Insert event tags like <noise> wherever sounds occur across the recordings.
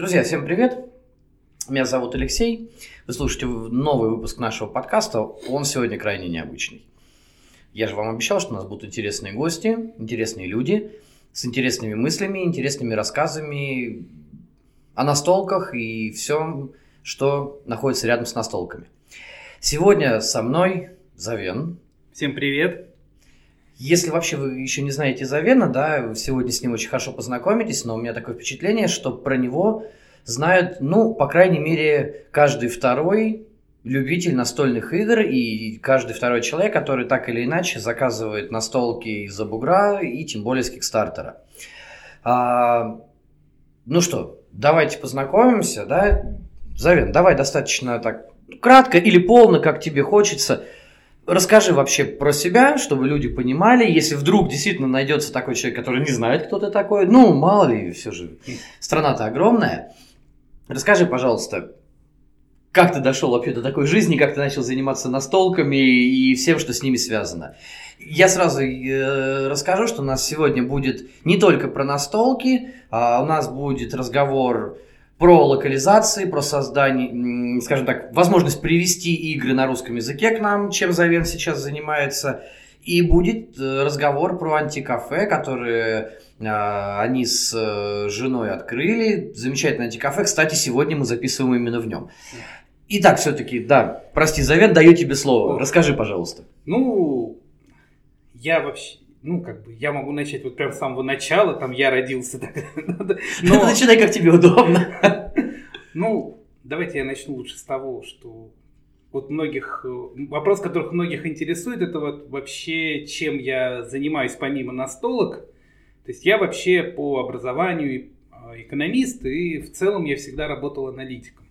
Друзья, всем привет! Меня зовут Алексей. Вы слушаете новый выпуск нашего подкаста. Он сегодня крайне необычный. Я же вам обещал, что у нас будут интересные гости, интересные люди с интересными мыслями, интересными рассказами о настолках и всем, что находится рядом с настолками. Сегодня со мной Завен. Всем привет. Если вообще вы еще не знаете Завена, да, сегодня с ним очень хорошо познакомитесь, но у меня такое впечатление, что про него знают, ну, по крайней мере, каждый второй любитель настольных игр и каждый второй человек, который так или иначе заказывает настолки из-за бугра и тем более с Кикстартера. А, ну что, давайте познакомимся, да? Завен, давай достаточно так кратко или полно, как тебе хочется – расскажи вообще про себя, чтобы люди понимали, если вдруг действительно найдется такой человек, который не знает, кто ты такой, ну, мало ли, все же, страна-то огромная. Расскажи, пожалуйста, как ты дошел вообще до такой жизни, как ты начал заниматься настолками и всем, что с ними связано. Я сразу э, расскажу, что у нас сегодня будет не только про настолки, а у нас будет разговор про локализации, про создание, скажем так, возможность привести игры на русском языке к нам, чем Завен сейчас занимается. И будет э, разговор про антикафе, которые а, они с э, женой открыли. Замечательное антикафе. Кстати, сегодня мы записываем именно в нем. Итак, все-таки, да, прости, Завен, даю тебе слово. Расскажи, пожалуйста. Ну, я вообще, ну, как бы, я могу начать вот прям с самого начала, там, я родился. <laughs> Но... Начинай, как тебе удобно. <laughs> Ну, давайте я начну лучше с того, что вот многих, вопрос, которых многих интересует, это вот вообще, чем я занимаюсь помимо настолок. То есть я вообще по образованию а, экономист, и в целом я всегда работал аналитиком.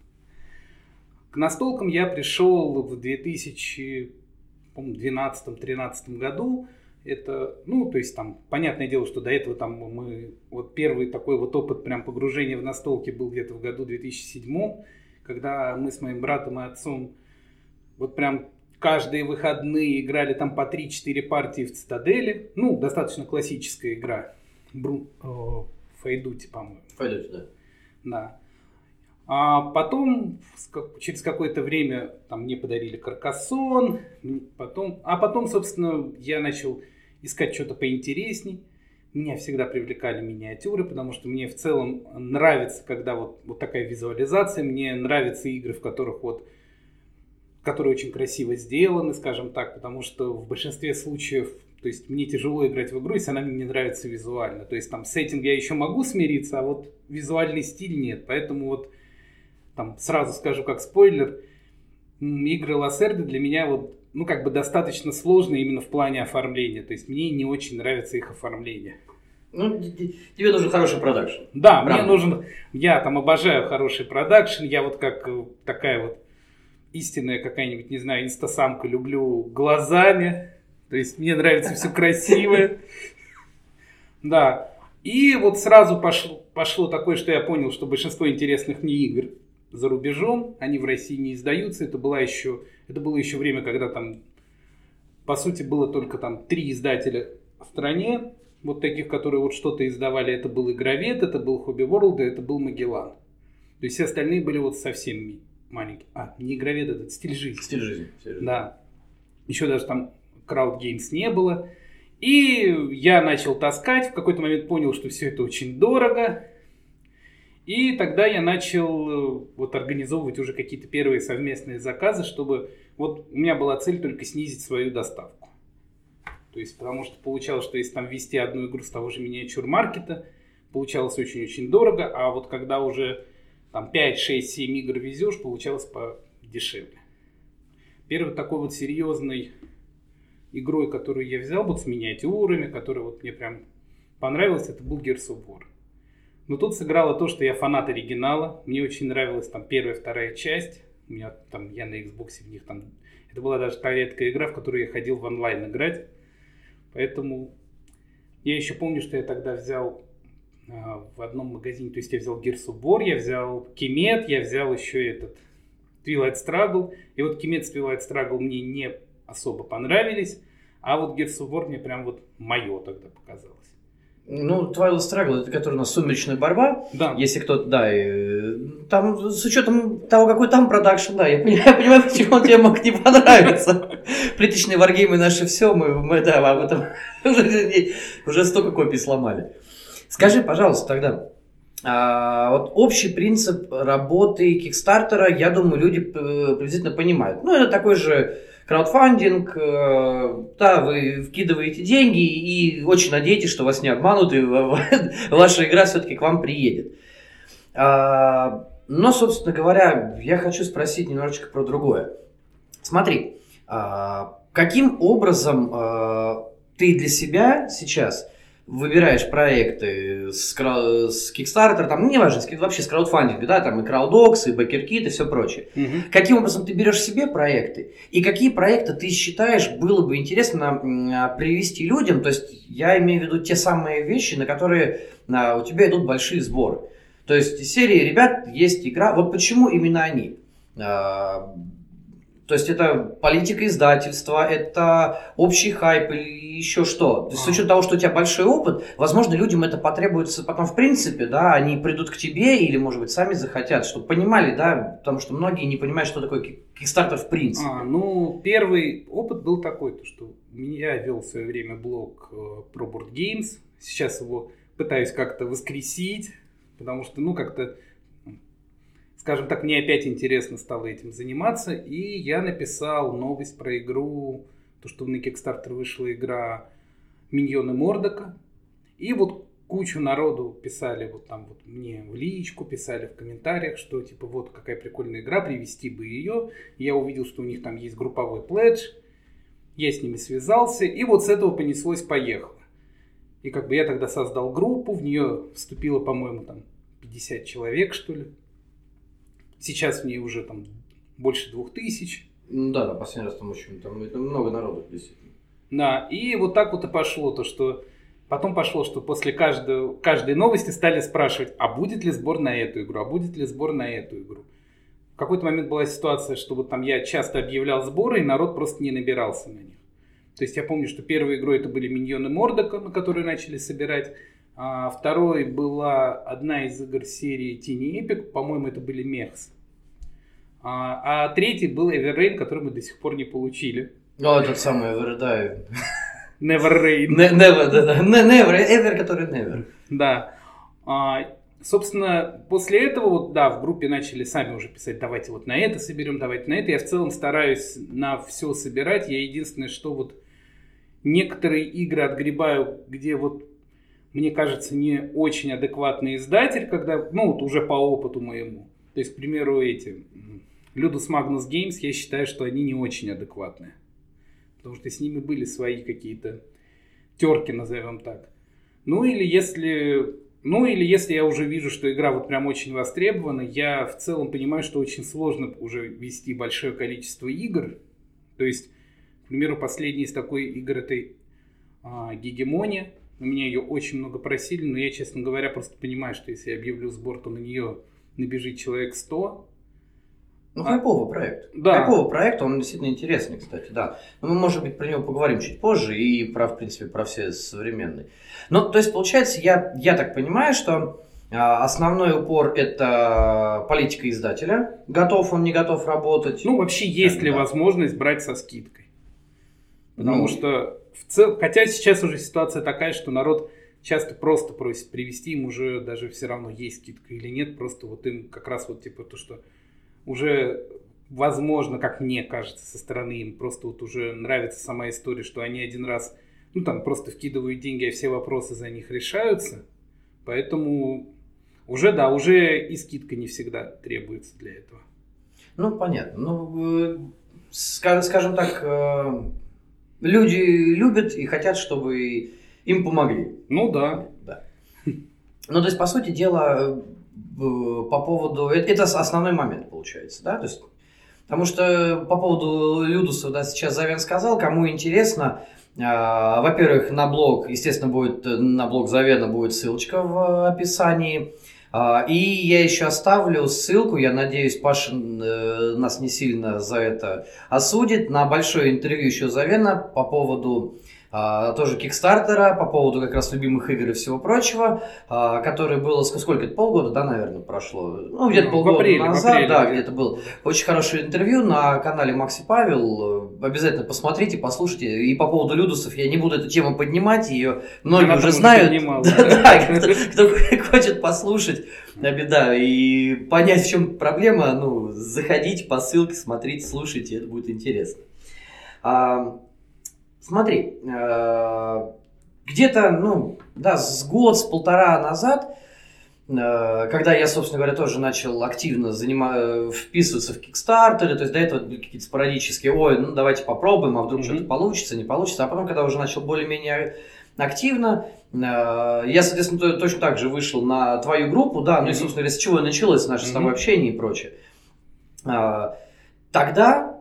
К настолкам я пришел в 2012-2013 году, это, ну, то есть там, понятное дело, что до этого там мы, вот первый такой вот опыт прям погружения в настолки был где-то в году 2007, когда мы с моим братом и отцом вот прям каждые выходные играли там по 3-4 партии в Цитадели, ну, достаточно классическая игра, Бру, о, Фейдути, по-моему. Фейдути, да. Да. А потом, через какое-то время, там мне подарили Каркасон, потом, а потом, собственно, я начал искать что-то поинтересней. Меня всегда привлекали миниатюры, потому что мне в целом нравится, когда вот, вот такая визуализация, мне нравятся игры, в которых вот которые очень красиво сделаны, скажем так, потому что в большинстве случаев, то есть мне тяжело играть в игру, если она мне не нравится визуально. То есть там сеттинг я еще могу смириться, а вот визуальный стиль нет. Поэтому вот там сразу скажу как спойлер, игры Ласерды для меня вот, ну, как бы достаточно сложные именно в плане оформления. То есть мне не очень нравится их оформление. Ну, тебе нужен хороший продакшн. Да, Правда. мне нужен, я там обожаю хороший продакшн, я вот как э, такая вот истинная какая-нибудь, не знаю, инстасамка, люблю глазами, то есть мне нравится все красивое. Да. И вот сразу пошло, пошло такое, что я понял, что большинство интересных мне игр за рубежом, они в России не издаются. Это, было еще, это было еще время, когда там, по сути, было только там три издателя в стране, вот таких, которые вот что-то издавали. Это был Игровед, это был Хобби Ворлд, это был Магеллан. То есть все остальные были вот совсем маленькие. А, не Игровед, это стиль жизни. Стиль жизни. Стиль жизни. Да. Еще даже там Crowd Games не было. И я начал таскать, в какой-то момент понял, что все это очень дорого. И тогда я начал э, вот организовывать уже какие-то первые совместные заказы, чтобы вот у меня была цель только снизить свою доставку. То есть, потому что получалось, что если там ввести одну игру с того же миниатюр-маркета, получалось очень-очень дорого, а вот когда уже там 5, 6, 7 игр везешь, получалось подешевле. Первый такой вот серьезной игрой, которую я взял вот с миниатюрами, которая вот мне прям понравилась, это был Gears of War. Но тут сыграло то, что я фанат оригинала. Мне очень нравилась там первая, вторая часть. У меня там, я на Xbox в них там... Это была даже та редкая игра, в которую я ходил в онлайн играть. Поэтому я еще помню, что я тогда взял э, в одном магазине, то есть я взял Gears of War, я взял Кемет, я взял еще этот Twilight Struggle. И вот Кемет с Twilight Struggle мне не особо понравились, а вот Gears of War мне прям вот мое тогда показалось. Ну, Twilight Struggle, это который у нас сумеречная борьба. Да. Если кто-то, да, там, с учетом того, какой там продакшн, да, я понимаю, <laughs> понимаю, почему он тебе мог не понравиться. Плиточные варгеймы наши все, мы, мы да, об этом <laughs> уже, уже столько копий сломали. Скажи, пожалуйста, тогда, а, вот общий принцип работы Кикстартера, я думаю, люди э, приблизительно понимают. Ну, это такой же краудфандинг, э, да, вы вкидываете деньги и очень надеетесь, что вас не обманут, и <laughs> ваша игра все-таки к вам приедет. А, но, собственно говоря, я хочу спросить немножечко про другое. Смотри, а, каким образом ты для себя сейчас выбираешь проекты с, с Kickstarter, там, ну, неважно, вообще с краудфандинга, да, там и CrowdOx, и BackerKit и все прочее. Угу. Каким образом ты берешь себе проекты, и какие проекты ты считаешь было бы интересно а, привести людям, то есть я имею в виду те самые вещи, на которые а, у тебя идут большие сборы. То есть серии ребят есть игра, вот почему именно они? А, то есть это политика издательства, это общий хайп или еще что. То есть, с учетом того, что у тебя большой опыт, возможно, людям это потребуется потом в принципе, да, они придут к тебе или, может быть, сами захотят, чтобы понимали, да, потому что многие не понимают, что такое Kickstarter в принципе. А, ну, первый опыт был такой, то, что я вел в свое время блог э, про Board Games, сейчас его пытаюсь как-то воскресить, потому что, ну, как-то скажем так, мне опять интересно стало этим заниматься, и я написал новость про игру, то, что на Kickstarter вышла игра Миньоны Мордока, и вот кучу народу писали вот там вот мне в личку, писали в комментариях, что типа вот какая прикольная игра, привести бы ее. Я увидел, что у них там есть групповой пледж, я с ними связался, и вот с этого понеслось поехало. И как бы я тогда создал группу, в нее вступило, по-моему, там 50 человек, что ли. Сейчас в ней уже там больше двух тысяч. Ну да, да, последний раз там очень там это много народу, действительно. Да, и вот так вот и пошло то, что потом пошло, что после каждой, каждой новости стали спрашивать, а будет ли сбор на эту игру, а будет ли сбор на эту игру. В какой-то момент была ситуация, что вот там я часто объявлял сборы, и народ просто не набирался на них. То есть я помню, что первой игрой это были миньоны Мордока, на которые начали собирать. А второй была одна из игр серии Тини Эпик, по-моему, это были Мехс. А, а третий был Everrain, который мы до сих пор не получили. О, тот самый Everday. Never Rain. Ne- never, да, да. Never, Ever, который Never. Да. А, собственно, после этого, вот, да, в группе начали сами уже писать, давайте вот на это соберем, давайте на это. Я в целом стараюсь на все собирать. Я единственное, что вот некоторые игры отгребаю, где вот мне кажется, не очень адекватный издатель, когда, ну, вот уже по опыту моему. То есть, к примеру, эти Ludus Magnus Games, я считаю, что они не очень адекватные. Потому что с ними были свои какие-то терки, назовем так. Ну или если ну или если я уже вижу, что игра вот прям очень востребована, я в целом понимаю, что очень сложно уже вести большое количество игр. То есть, к примеру, последний из такой игр это а, Гегемония. У меня ее очень много просили, но я, честно говоря, просто понимаю, что если я объявлю сбор, то на нее набежит человек 100. Ну, а, хайповый проект. Да. Хайповый проект, он действительно интересный, кстати, да. Но мы, может быть, про него поговорим чуть позже и про, в принципе, про все современные. Ну, то есть, получается, я, я так понимаю, что а, основной упор это политика издателя. Готов он, не готов работать. Ну, вообще, есть да, ли да. возможность брать со скидкой? Потому ну, что в цел... Хотя сейчас уже ситуация такая, что народ часто просто просит привести, им уже даже все равно есть скидка или нет, просто вот им как раз вот типа то, что уже возможно, как мне кажется, со стороны им просто вот уже нравится сама история, что они один раз, ну там просто вкидывают деньги, а все вопросы за них решаются, поэтому уже, да, уже и скидка не всегда требуется для этого. Ну, понятно. Ну, э, скажем так, э, люди любят и хотят, чтобы им помогли. Ну да. да. Ну, то есть, по сути дела, э, по поводу... Это, это основной момент, получается, да? То есть, потому что по поводу Людуса, да, сейчас Завен сказал, кому интересно, э, во-первых, на блог, естественно, будет на блог Завена будет ссылочка в описании. А, и я еще оставлю ссылку, я надеюсь, Паша э, нас не сильно за это осудит, на большое интервью еще Завена по поводу тоже Кикстартера по поводу как раз любимых игр и всего прочего, а, который было сколько это полгода, да, наверное, прошло, ну где-то ну, полгода апреле, назад, апреле, да, где-то был очень хорошее интервью на канале Макси Павел, обязательно посмотрите, послушайте. И по поводу Людусов я не буду эту тему поднимать, ее многие уже знают, <laughs> да, кто <laughs> хочет послушать, беда. И понять, в чем проблема, ну заходите по ссылке, смотрите, слушайте, это будет интересно. Смотри, э, где-то, ну, да, с год, с полтора назад, э, когда я, собственно говоря, тоже начал активно занима... вписываться в Kickstarter, то есть до этого были какие-то спорадические, ой, ну давайте попробуем, а вдруг mm-hmm. что-то получится, не получится, а потом, когда уже начал более-менее активно, э, я, соответственно, точно так же вышел на твою группу, да, ну mm-hmm. и, собственно говоря, с чего началось наше mm-hmm. с тобой общение и прочее. Тогда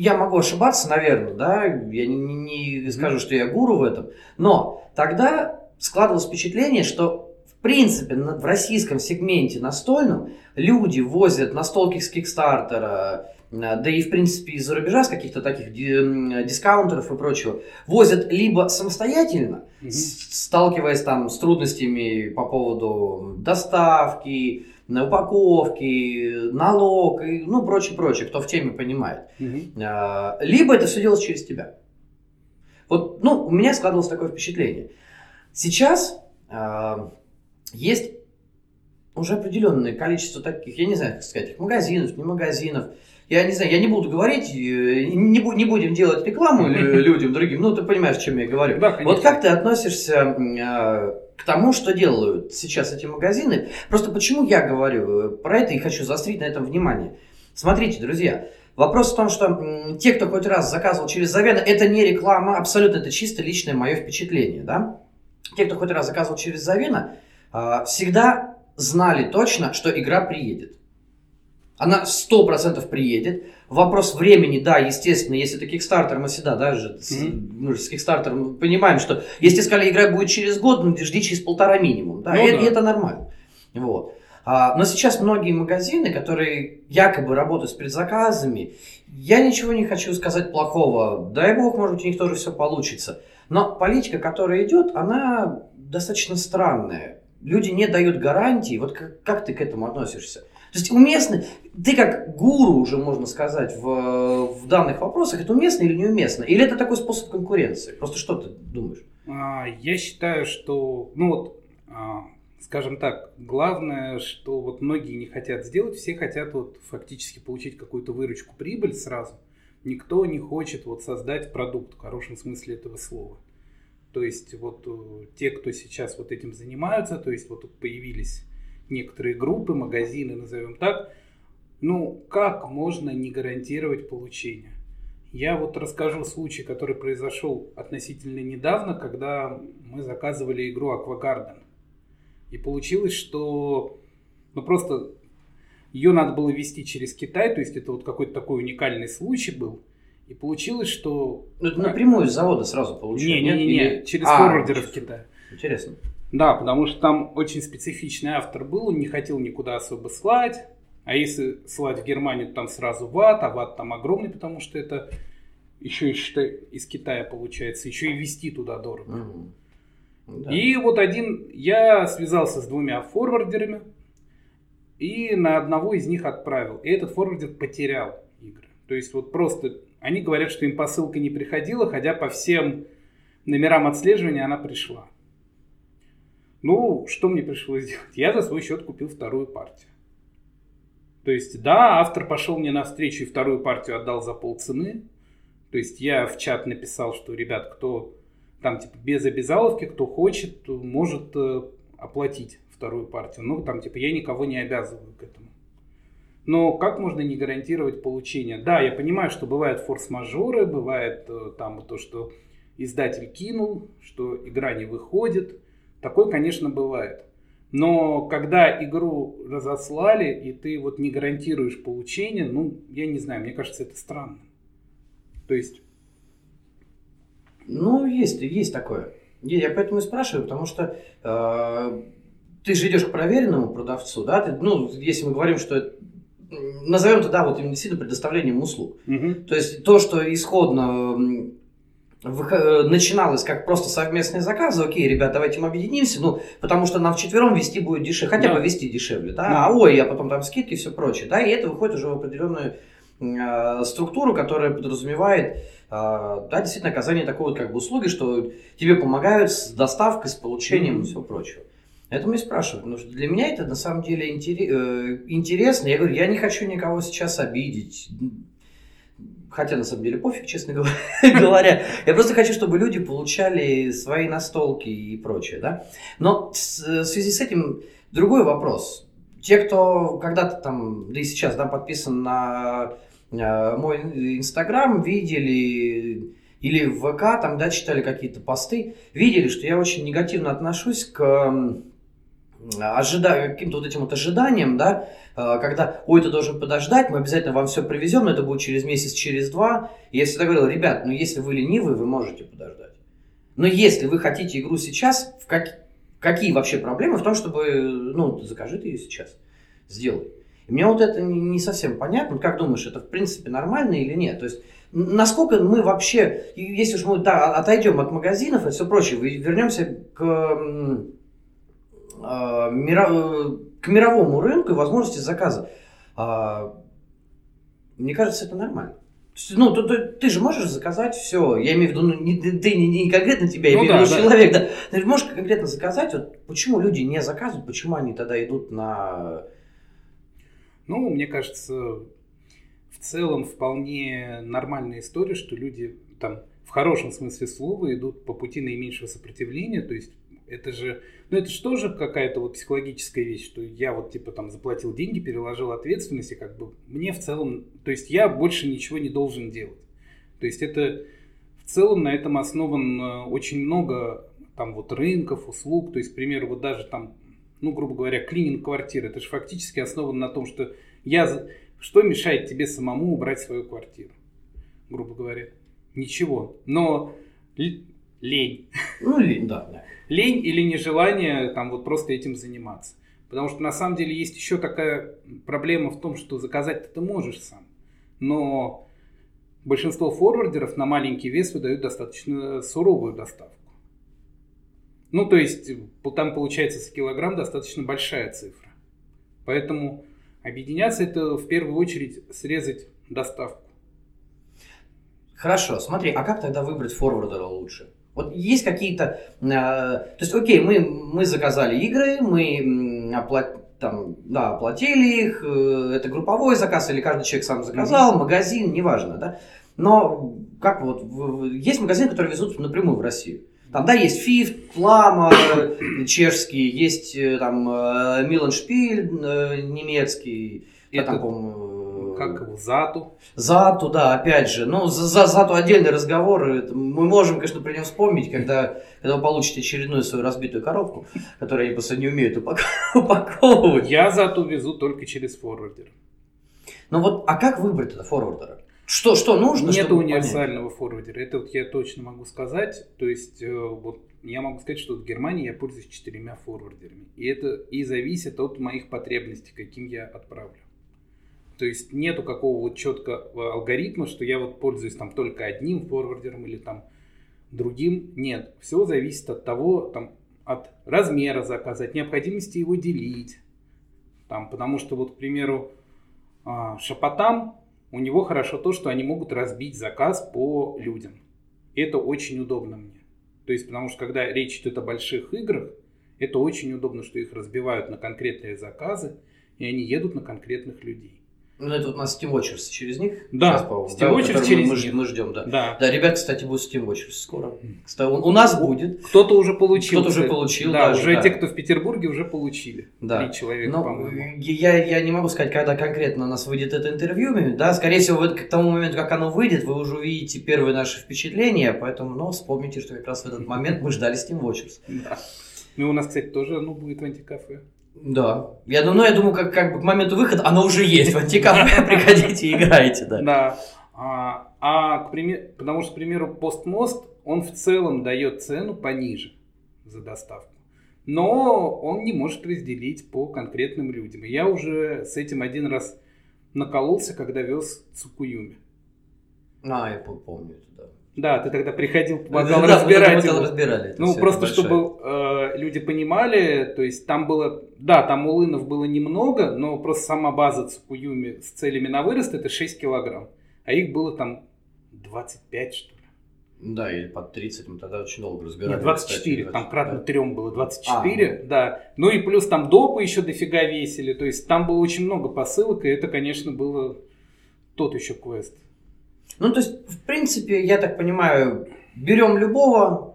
я могу ошибаться, наверное, да, я не, не скажу, что я гуру в этом, но тогда складывалось впечатление, что в принципе в российском сегменте настольном люди возят настолки с Кикстартера, да и в принципе из-за рубежа, с каких-то таких дискаунтеров и прочего, возят либо самостоятельно, mm-hmm. сталкиваясь там с трудностями по поводу доставки, на упаковке, налог и ну прочее, прочее, кто в теме понимает. Угу. Либо это все делается через тебя. Вот, ну, у меня складывалось такое впечатление. Сейчас э, есть уже определенное количество таких, я не знаю, как сказать, магазинов, не магазинов. Я не знаю, я не буду говорить, не, не будем делать рекламу <laughs> людям другим, ну ты понимаешь, о чем я говорю. Да, вот как ты относишься к тому, что делают сейчас эти магазины. Просто почему я говорю э, про это и хочу заострить на этом внимание. Смотрите, друзья, вопрос в том, что те, кто хоть раз заказывал через Завена, это не реклама, абсолютно это чисто личное мое впечатление, да? Те, кто хоть раз заказывал через Завена, а, всегда знали точно, что игра приедет. Она сто процентов приедет. Вопрос времени, да, естественно, если это Kickstarter, мы всегда даже mm-hmm. мы с Kickstarter понимаем, что если сказали, игра будет через год, ну, жди через полтора минимум. Да, ну, и, да. и это нормально. Вот. А, но сейчас многие магазины, которые якобы работают с предзаказами, я ничего не хочу сказать плохого. Дай бог, может быть, у них тоже все получится. Но политика, которая идет, она достаточно странная. Люди не дают гарантии. Вот как, как ты к этому относишься? То есть уместно, ты как гуру уже можно сказать в, в данных вопросах, это уместно или неуместно? Или это такой способ конкуренции? Просто что ты думаешь? А, я считаю, что, ну вот, а, скажем так, главное, что вот многие не хотят сделать, все хотят вот фактически получить какую-то выручку, прибыль сразу. Никто не хочет вот создать продукт в хорошем смысле этого слова. То есть вот э, те, кто сейчас вот этим занимаются, то есть вот появились некоторые группы, магазины, назовем так, ну, как можно не гарантировать получение? Я вот расскажу случай, который произошел относительно недавно, когда мы заказывали игру Aquagarden. И получилось, что ну просто ее надо было вести через Китай, то есть это вот какой-то такой уникальный случай был. И получилось, что... Ну, это напрямую с завода сразу получилось? Не-не-не, через а, форвардеров Китая. Интересно. Да, потому что там очень специфичный автор был, он не хотел никуда особо слать. А если слать в Германию, то там сразу ват, а ват там огромный, потому что это еще и из Китая получается, еще и вести туда дорого. Угу. Да. И вот один, я связался с двумя форвардерами, и на одного из них отправил. И этот форвардер потерял игры. То есть вот просто, они говорят, что им посылка не приходила, хотя по всем номерам отслеживания она пришла. Ну, что мне пришлось сделать? Я за свой счет купил вторую партию. То есть, да, автор пошел мне навстречу и вторую партию отдал за полцены. То есть, я в чат написал, что, ребят, кто там, типа, без обязаловки, кто хочет, может э, оплатить вторую партию. Ну, там, типа, я никого не обязываю к этому. Но как можно не гарантировать получение? Да, я понимаю, что бывают форс-мажоры, бывает э, там то, что издатель кинул, что игра не выходит – Такое, конечно, бывает. Но когда игру разослали, и ты вот не гарантируешь получение, ну, я не знаю, мне кажется, это странно. То есть... Ну, есть, есть такое. Я поэтому и спрашиваю, потому что э, ты же идешь к проверенному продавцу, да? Ты, ну, если мы говорим, что назовем это, да, вот именно действительно предоставлением услуг. Угу. То есть то, что исходно начиналось как просто совместные заказы, окей, ребят, давайте мы объединимся, ну, потому что нам вчетвером вести будет дешевле, хотя Да. бы вести дешевле, да, Да. а ой, а потом там скидки и все прочее, да, и это выходит уже в определенную э, структуру, которая подразумевает, э, да, действительно оказание такой вот как бы услуги, что тебе помогают с доставкой, с получением и Мгм. всего прочего. Поэтому и спрашиваю, потому что для меня это на самом деле интере- э, интересно. Я говорю, я не хочу никого сейчас обидеть. Хотя на самом деле пофиг, честно <laughs> говоря-. Я просто хочу, чтобы люди получали свои настолки и прочее, да. Но с- в связи с этим другой вопрос. Те, кто когда-то там, да и сейчас, да, подписан на э, мой инстаграм, видели или в ВК, там, да, читали какие-то посты, видели, что я очень негативно отношусь к ожида... каким-то вот этим вот ожиданиям, да, э, когда, ой, ты должен подождать, мы обязательно вам все привезем, но это будет через месяц, через два. И я всегда говорил, ребят, ну если вы ленивые, вы можете подождать. Но если вы хотите игру сейчас, в как... какие вообще проблемы в том, чтобы, ну, закажи ты ее сейчас, сделай. И мне вот это не совсем понятно. Как думаешь, это в принципе нормально или нет? То есть, насколько мы вообще, если уж мы да, отойдем от магазинов и все прочее, вернемся к, а, к мировому рынку и возможности заказа, а, мне кажется, это нормально. Ну, ты, ты- ты же можешь заказать все. Я имею в виду, ну, не, ты не, не конкретно тебя, я Ну имею в да, виду да. человек, да. Ты же можешь конкретно заказать. Вот почему люди не заказывают, почему они тогда идут на Ну, мне кажется, в целом вполне нормальная история, что люди там в хорошем смысле слова идут по пути наименьшего сопротивления, то есть это же, ну это же тоже какая-то вот психологическая вещь, что я вот типа там заплатил деньги, переложил ответственность, и как бы мне в целом, то есть я больше ничего не должен делать. То есть это в целом на этом основан э, очень много там вот рынков, услуг, то есть, к примеру, вот даже там, ну, грубо говоря, клининг квартиры, это же фактически основан на том, что я, что мешает тебе самому убрать свою квартиру, грубо говоря? Ничего. Но лень. Ну, лень, да, да. Лень или нежелание там вот просто этим заниматься. Потому что на самом деле есть еще такая проблема в том, что заказать ты можешь сам. Но большинство форвардеров на маленький вес выдают достаточно суровую доставку. Ну, то есть, э, там получается за килограмм достаточно большая цифра. Поэтому объединяться это в первую очередь срезать доставку. Хорошо, смотри, а как тогда выбрать форвардера лучше? Вот есть какие-то... э, то есть, окей, мы, мы заказали игры, мы м, опла- там, да, оплатили их, э, это групповой заказ или каждый человек сам заказал, магазин, неважно, да? Но как вот, есть магазины, которые везут напрямую в Россию. Там, да, есть Фифт, Плама, э, чешский, есть э, там Миланшпиль э, немецкий, Это там, э, Как его Зату. Зату, да, опять же. Ну, за, за Зату отдельный разговор. Мы можем, конечно, при нем вспомнить, когда, когда вы получите очередную свою разбитую коробку, которую они просто не умеют упак- <laughs> упаковывать. Я Зату везу только через форвардер. Ну вот, а как выбрать это форвардера? Что, что нужно, Нет чтобы понять? универсального форвардера. Это вот я точно могу сказать. То есть, э, вот я могу сказать, что в Германии я пользуюсь четырьмя форвардерами. И это и зависит от моих потребностей, каким я отправлю. То есть нету какого вот четкого алгоритма, что я вот пользуюсь там только одним форвардером или там другим. Нет. Все зависит от того, там, от размера заказа, от необходимости его делить. Там, потому что вот, к примеру, а, Шапотам, у него хорошо то, что они могут разбить заказ по людям. Это очень удобно мне. То есть, потому что когда речь идет о больших играх, это очень удобно, что их разбивают на конкретные заказы, и они едут на конкретных людей. Ну, это вот у нас Steam Watchers через них. Да, Сейчас, Steam Watchers который через мы, них. мы ждем, да. Да. Да, ребят, кстати, будет Steam Watchers скоро. Кстати, у, нас будет. Кто-то уже получил. Кто-то уже получил Да, даже, уже да. те, кто в Петербурге, уже получили. Да. Три человека, Ну, по-моему. я, я не могу сказать, когда конкретно у нас выйдет это интервью, да, скорее всего, к тому моменту, как оно выйдет, вы уже увидите первые наши впечатления, поэтому, ну, вспомните, что как раз в этот момент мы ждали Steam Watchers. Да. Ну, у нас, кстати, тоже ну, будет в антикафе. Да. Я ну, я думаю, как, как бы к моменту выхода оно уже есть в антикафе, <laughs> приходите и играйте, да. Да. А, а, к примеру, потому что, к примеру, постмост, он в целом дает цену пониже за доставку. Но он не может разделить по конкретным людям. И я уже с этим один раз накололся, когда вез Цукуюми. А, я пом- помню это, да. Да, ты тогда приходил, помогал да, разбирать. Помогал разбирали. Ну, просто чтобы э, люди понимали, то есть там было, да, там улынов было немного, но просто сама база Цукуюми с целями на вырост это 6 килограмм, а их было там 25, что ли. Да, или под 30, мы тогда очень долго разбирали. Нет, 24, кстати, там кратно да. трем было 24, а, ну. да. Ну и плюс там допы еще дофига весили, то есть там было очень много посылок, и это, конечно, было тот еще квест. Ну, то есть, в принципе, я так понимаю, берем любого,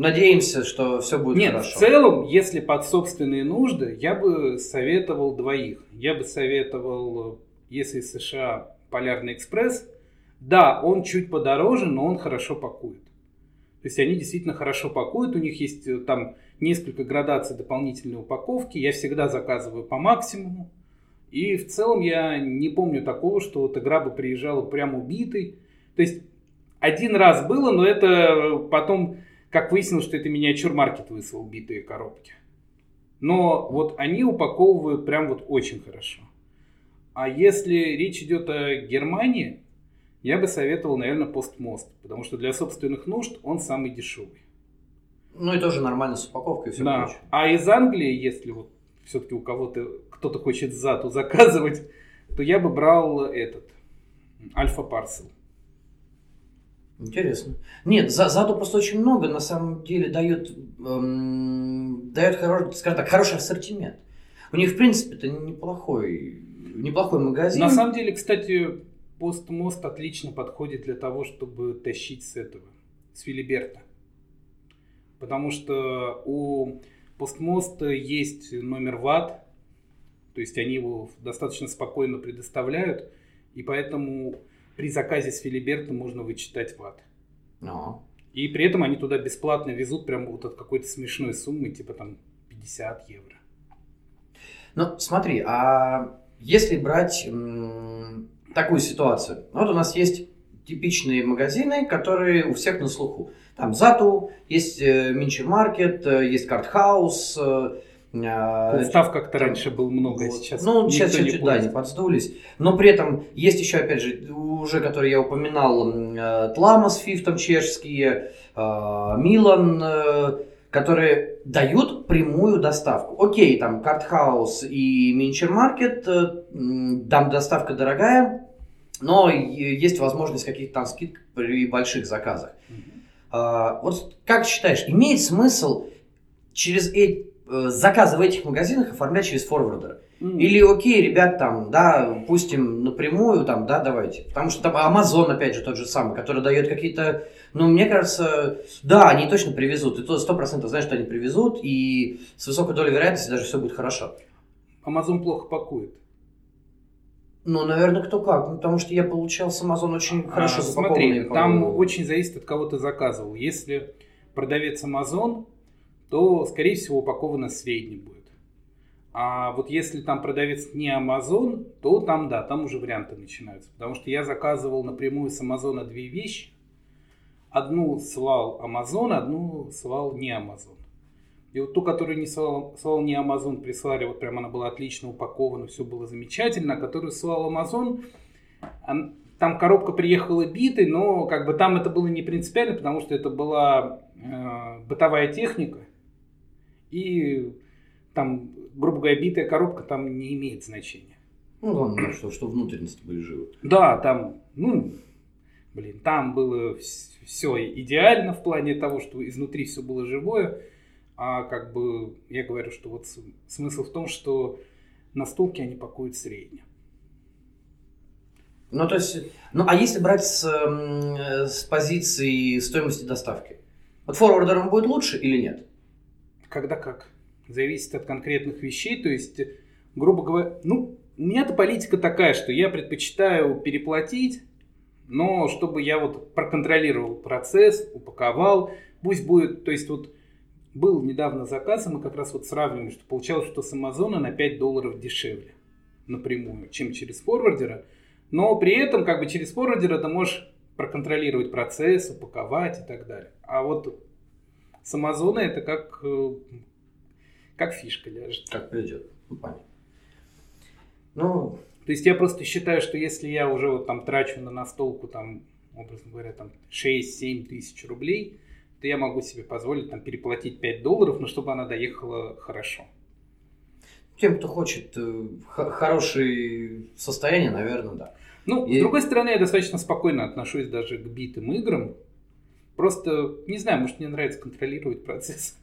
надеемся, что все будет Нет, хорошо. в целом, если под собственные нужды, я бы советовал двоих. Я бы советовал, если США Полярный экспресс, да, он чуть подороже, но он хорошо пакует. То есть они действительно хорошо пакуют, у них есть э, там несколько градаций дополнительной упаковки. Я всегда заказываю по максимуму. И в целом я не помню такого, что вот игра бы приезжала прям убитой. То есть один раз было, но это потом, как выяснилось, что это миниатюр-маркет выслал убитые коробки. Но вот они упаковывают прям вот очень хорошо. А если речь идет о Германии, я бы советовал, наверное, постмост, потому что для собственных нужд он самый дешевый. Ну и тоже нормально с упаковкой и все да. прочее. А из Англии, если вот все-таки у кого-то кто-то хочет зату заказывать, то я бы брал этот Альфа Парсел. Интересно. Нет, за, зато просто очень много на самом деле дает, эм, дает хороший, скажем так, хороший ассортимент. У них, в принципе, это неплохой, неплохой магазин. На самом деле, кстати, постмост отлично подходит для того, чтобы тащить с этого, с Филиберта. Потому что у постмоста есть номер ватт, то есть они его достаточно спокойно предоставляют, и поэтому при заказе с Филиберта можно вычитать ватт. Но. И при этом они туда бесплатно везут прямо вот от какой-то смешной суммы, типа там 50 евро. Ну, смотри, а если брать м- такую ситуацию. Вот у нас есть типичные магазины, которые у всех на слуху. Там Зату, есть э, Минчер Маркет, э, есть Картхаус. Подстав э, как-то раньше было много, вот. сейчас Ну, сейчас чуть, не да, не подсдулись. Но при этом есть еще, опять же, уже, которые я упоминал, Тламас, Фифтом чешские, Милан, которые дают прямую доставку. Окей, там Картхаус и Минчер Маркет, там доставка дорогая, но есть возможность каких-то там скидок при больших заказах. Mm-hmm. Вот как считаешь, имеет смысл через эти э, заказы в этих магазинах оформлять через форвардера? Mm. Или окей, ребят, там, да, пустим напрямую, там, да, давайте. Потому что там Amazon, опять же, тот же самый, который дает какие-то, ну, мне кажется, да, они точно привезут. И то сто процентов знаешь, что они привезут, и с высокой долей вероятности даже все будет хорошо. Amazon плохо пакует. Ну, наверное, кто как. Ну, потому что я получал с Amazon очень а, хорошо Смотри, там очень зависит от кого ты заказывал. Если продавец Amazon, то, скорее всего, упаковано средний будет. А вот если там продавец не Amazon, то там, да, там уже варианты начинаются. Потому что я заказывал напрямую с Amazon две вещи. Одну слал Amazon, одну слал не Amazon. И вот ту, которую не слал, слал не Amazon, прислали, вот прям она была отлично упакована, все было замечательно. А которую слал Amazon, там коробка приехала битой, но как бы там это было не принципиально, потому что это была э, бытовая техника. И там, грубо говоря, битая коробка там не имеет значения. Ну, главное, что, что внутренности были живы. Да, там, ну, блин, там было все идеально в плане того, что изнутри все было живое. А как бы я говорю, что вот смысл в том, что на стулке они пакуют средне. Ну, то есть, ну, а если брать с, с позиции стоимости доставки? Вот форвардером будет лучше или нет? Когда как. Зависит от конкретных вещей. То есть, грубо говоря, ну, у меня-то политика такая, что я предпочитаю переплатить, но чтобы я вот проконтролировал процесс, упаковал, пусть будет, то есть вот был недавно заказ, и мы как раз вот сравнивали, что получалось, что с Амазона на 5 долларов дешевле напрямую, чем через форвардера. Но при этом как бы через форвардера ты можешь проконтролировать процесс, упаковать и так далее. А вот с Амазона это как, э, как фишка ляжет. Как придет. Ну, понятно. Ну, то есть я просто считаю, что если я уже вот там трачу на настолку там образно говоря, там 6-7 тысяч рублей, то я могу себе позволить там переплатить 5 долларов, но чтобы она доехала хорошо. Тем, кто хочет э, хорошее состояние, наверное, да. Ну, И... с другой стороны, я достаточно спокойно отношусь даже к битым играм. Просто, не знаю, может, мне нравится контролировать процесс.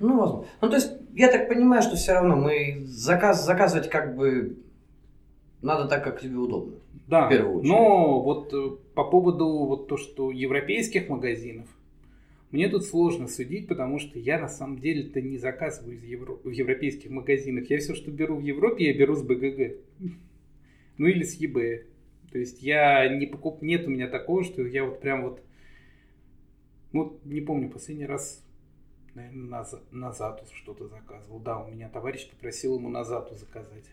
Ну, возможно. Ну, то есть, я так понимаю, что все равно мы заказ, заказывать как бы надо так, как тебе удобно. Да, в первую очередь. но вот э, по поводу вот то, что европейских магазинов, мне тут сложно судить, потому что я на самом деле-то не заказываю из Евро... в европейских магазинах. Я все, что беру в Европе, я беру с БГГ. Ну или с ЕБ. То есть я не покуп... Нет у меня такого, что я вот прям вот... Ну, не помню, последний раз, наверное, на, на Зату что-то заказывал. Да, у меня товарищ попросил ему на Зату заказать.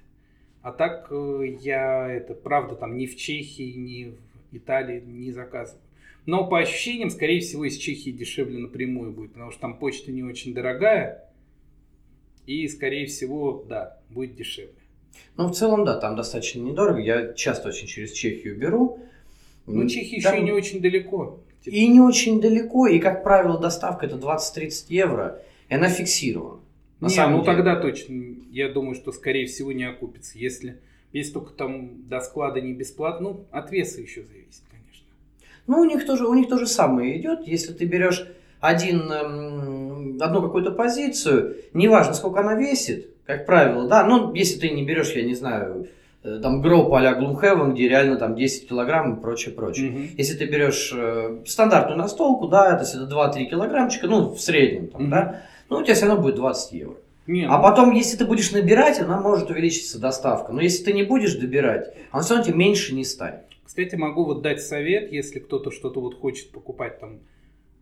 А так э, я это, правда, там ни в Чехии, ни в Италии не заказываю. Но по ощущениям, скорее всего, из Чехии дешевле напрямую будет, потому что там почта не очень дорогая. И, скорее всего, да, будет дешевле. Ну, в целом, да, там достаточно недорого. Я часто очень через Чехию беру. Ну, Чехия там... еще и не очень далеко. И не очень далеко, и, как правило, доставка это 20-30 евро, и она фиксирована. На не, самом ну деле. тогда точно, я думаю, что скорее всего не окупится. Если, если только там до склада не бесплатно, ну, от веса еще зависит, конечно. Ну, у них тоже, у них то же самое идет. Если ты берешь один, эм, одну какую-то позицию, неважно, сколько она весит, как правило, да, ну, если ты не берешь, я не знаю, там гроб а-ля Gloomhaven, где реально там 10 килограмм и прочее, прочее. Угу. Если ты берешь э, стандартную настолку, да, то есть это 2-3 килограммчика, ну, в среднем, там, угу. да, ну, у тебя все равно будет 20 евро. Не, а ну... потом, если ты будешь набирать, она может увеличиться доставка. Но если ты не будешь добирать, она все равно тебе меньше не станет. Кстати, могу вот дать совет, если кто-то что-то вот хочет покупать там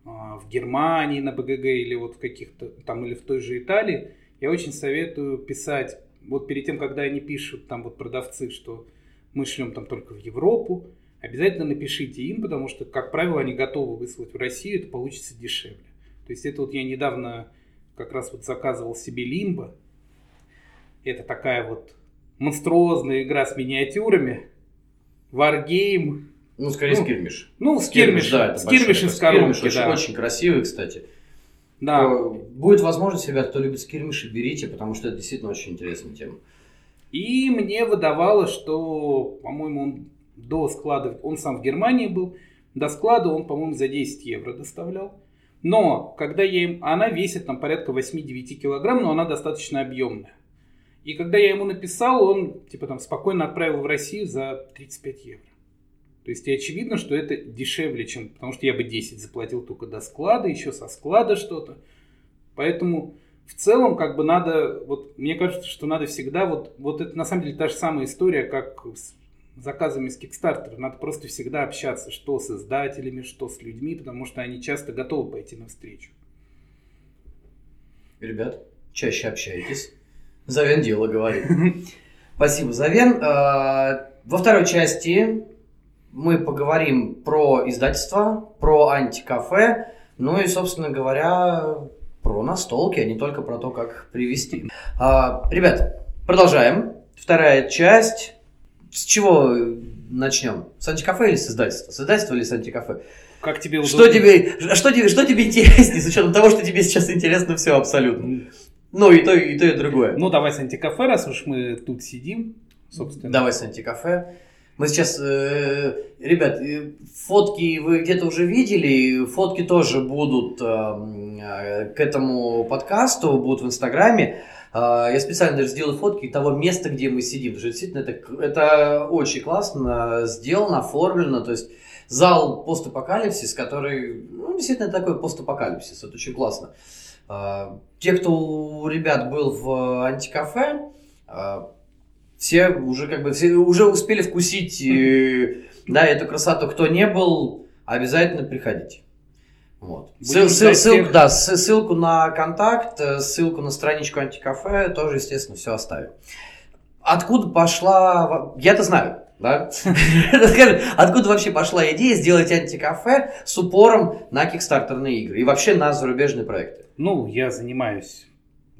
а, в Германии на БГГ или вот в каких-то там или в той же Италии, я очень советую писать, вот перед тем, когда они пишут там вот продавцы, что мы шлем там только в Европу, обязательно напишите им, потому что, как правило, они готовы выслать в Россию, это получится дешевле. То есть это вот я недавно как раз вот заказывал себе Лимбо. Это такая вот монструозная игра с миниатюрами. Wargame. Ну, скорее ну, скирмиш. Ну, скирмиш, скирмиш да. Это скирмиш из коробки, скирмиш, да. Очень, очень красивый, кстати. Да. То будет возможность, ребят, кто любит скирмиши, берите, потому что это действительно очень интересная тема. И мне выдавало, что, по-моему, он до склада, он сам в Германии был, до склада он, по-моему, за 10 евро доставлял. Но, когда я им... Она весит там порядка 8-9 килограмм, но она достаточно объемная. И когда я ему написал, он типа там спокойно отправил в Россию за 35 евро. То есть и очевидно, что это дешевле, чем... Потому что я бы 10 заплатил только до склада, еще со склада что-то. Поэтому в целом как бы надо... Вот мне кажется, что надо всегда... Вот, вот это на самом деле та же самая история, как с заказами с Kickstarter. Надо просто всегда общаться, что с издателями, что с людьми, потому что они часто готовы пойти навстречу. Ребят, чаще общайтесь. Завен дело говорит. <laughs> Спасибо, Завен. А, во второй части мы поговорим про издательство, про антикафе, ну и, собственно говоря, про настолки, а не только про то, как привести. А, ребят, продолжаем. Вторая часть с чего начнем? С антикафе или с издательства? С издательства или с антикафе? Как тебе удобно? Что тебе, что тебе, что тебе интереснее, с учетом того, что тебе сейчас интересно все абсолютно? Ну, и то, и то, и другое. Ну, давай с антикафе, раз уж мы тут сидим, собственно. Давай с антикафе. Мы сейчас, э, ребят, э, фотки вы где-то уже видели, фотки тоже будут эм, э, к этому подкасту, будут в Инстаграме. А, я специально даже сделал фотки того места, где мы сидим. Потому что действительно это, это очень классно сделано, оформлено. То есть зал постапокалипсис, который, ну, действительно такой постапокалипсис. Это очень классно. А, те, кто у ребят был в антикафе, все уже как бы все уже успели вкусить э, да, эту красоту. Кто не был, обязательно приходите. Вот. Ссыл, ссыл, ссылку, да, ссылку на контакт, э, ссылку на страничку антикафе тоже, естественно, все оставим. Откуда пошла... Я-то знаю, да? <laughs> Откуда вообще пошла идея сделать антикафе с упором на кикстартерные игры и вообще на зарубежные проекты? Ну, я занимаюсь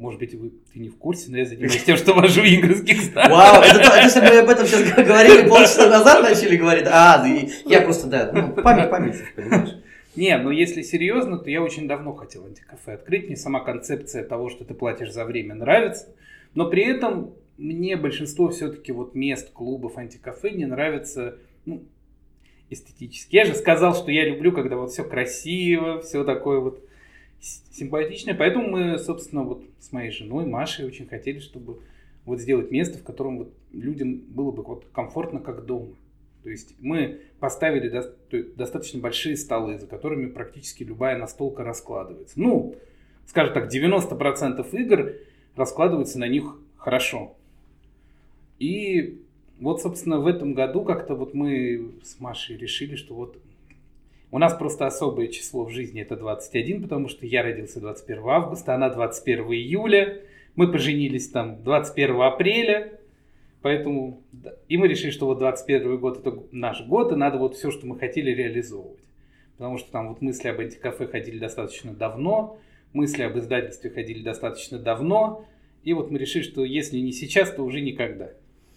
может быть, вы, ты не в курсе, но я занимаюсь тем, что вожу игры с Kickstarter. Вау, это, если мы об этом сейчас говорили полчаса назад, начали говорить, а, я просто, да, ну, память, память, понимаешь. Не, но если серьезно, то я очень давно хотел антикафе открыть. Мне сама концепция того, что ты платишь за время, нравится. Но при этом мне большинство все-таки вот мест, клубов, антикафе не нравится ну, эстетически. Я же сказал, что я люблю, когда вот все красиво, все такое вот симпатичное. Поэтому мы, собственно, вот с моей женой Машей очень хотели, чтобы вот сделать место, в котором вот людям было бы вот комфортно, как дома. То есть мы поставили до, достаточно большие столы, за которыми практически любая настолка раскладывается. Ну, скажем так, 90% игр раскладываются на них хорошо. И вот, собственно, в этом году как-то вот мы с Машей решили, что вот у нас просто особое число в жизни это 21, потому что я родился 21 августа, она 21 июля. Мы поженились там 21 апреля. Поэтому и мы решили, что вот 21 год это наш год, и надо вот все, что мы хотели, реализовывать. Потому что там вот мысли об антикафе ходили достаточно давно, мысли об издательстве ходили достаточно давно, и вот мы решили, что если не сейчас, то уже никогда.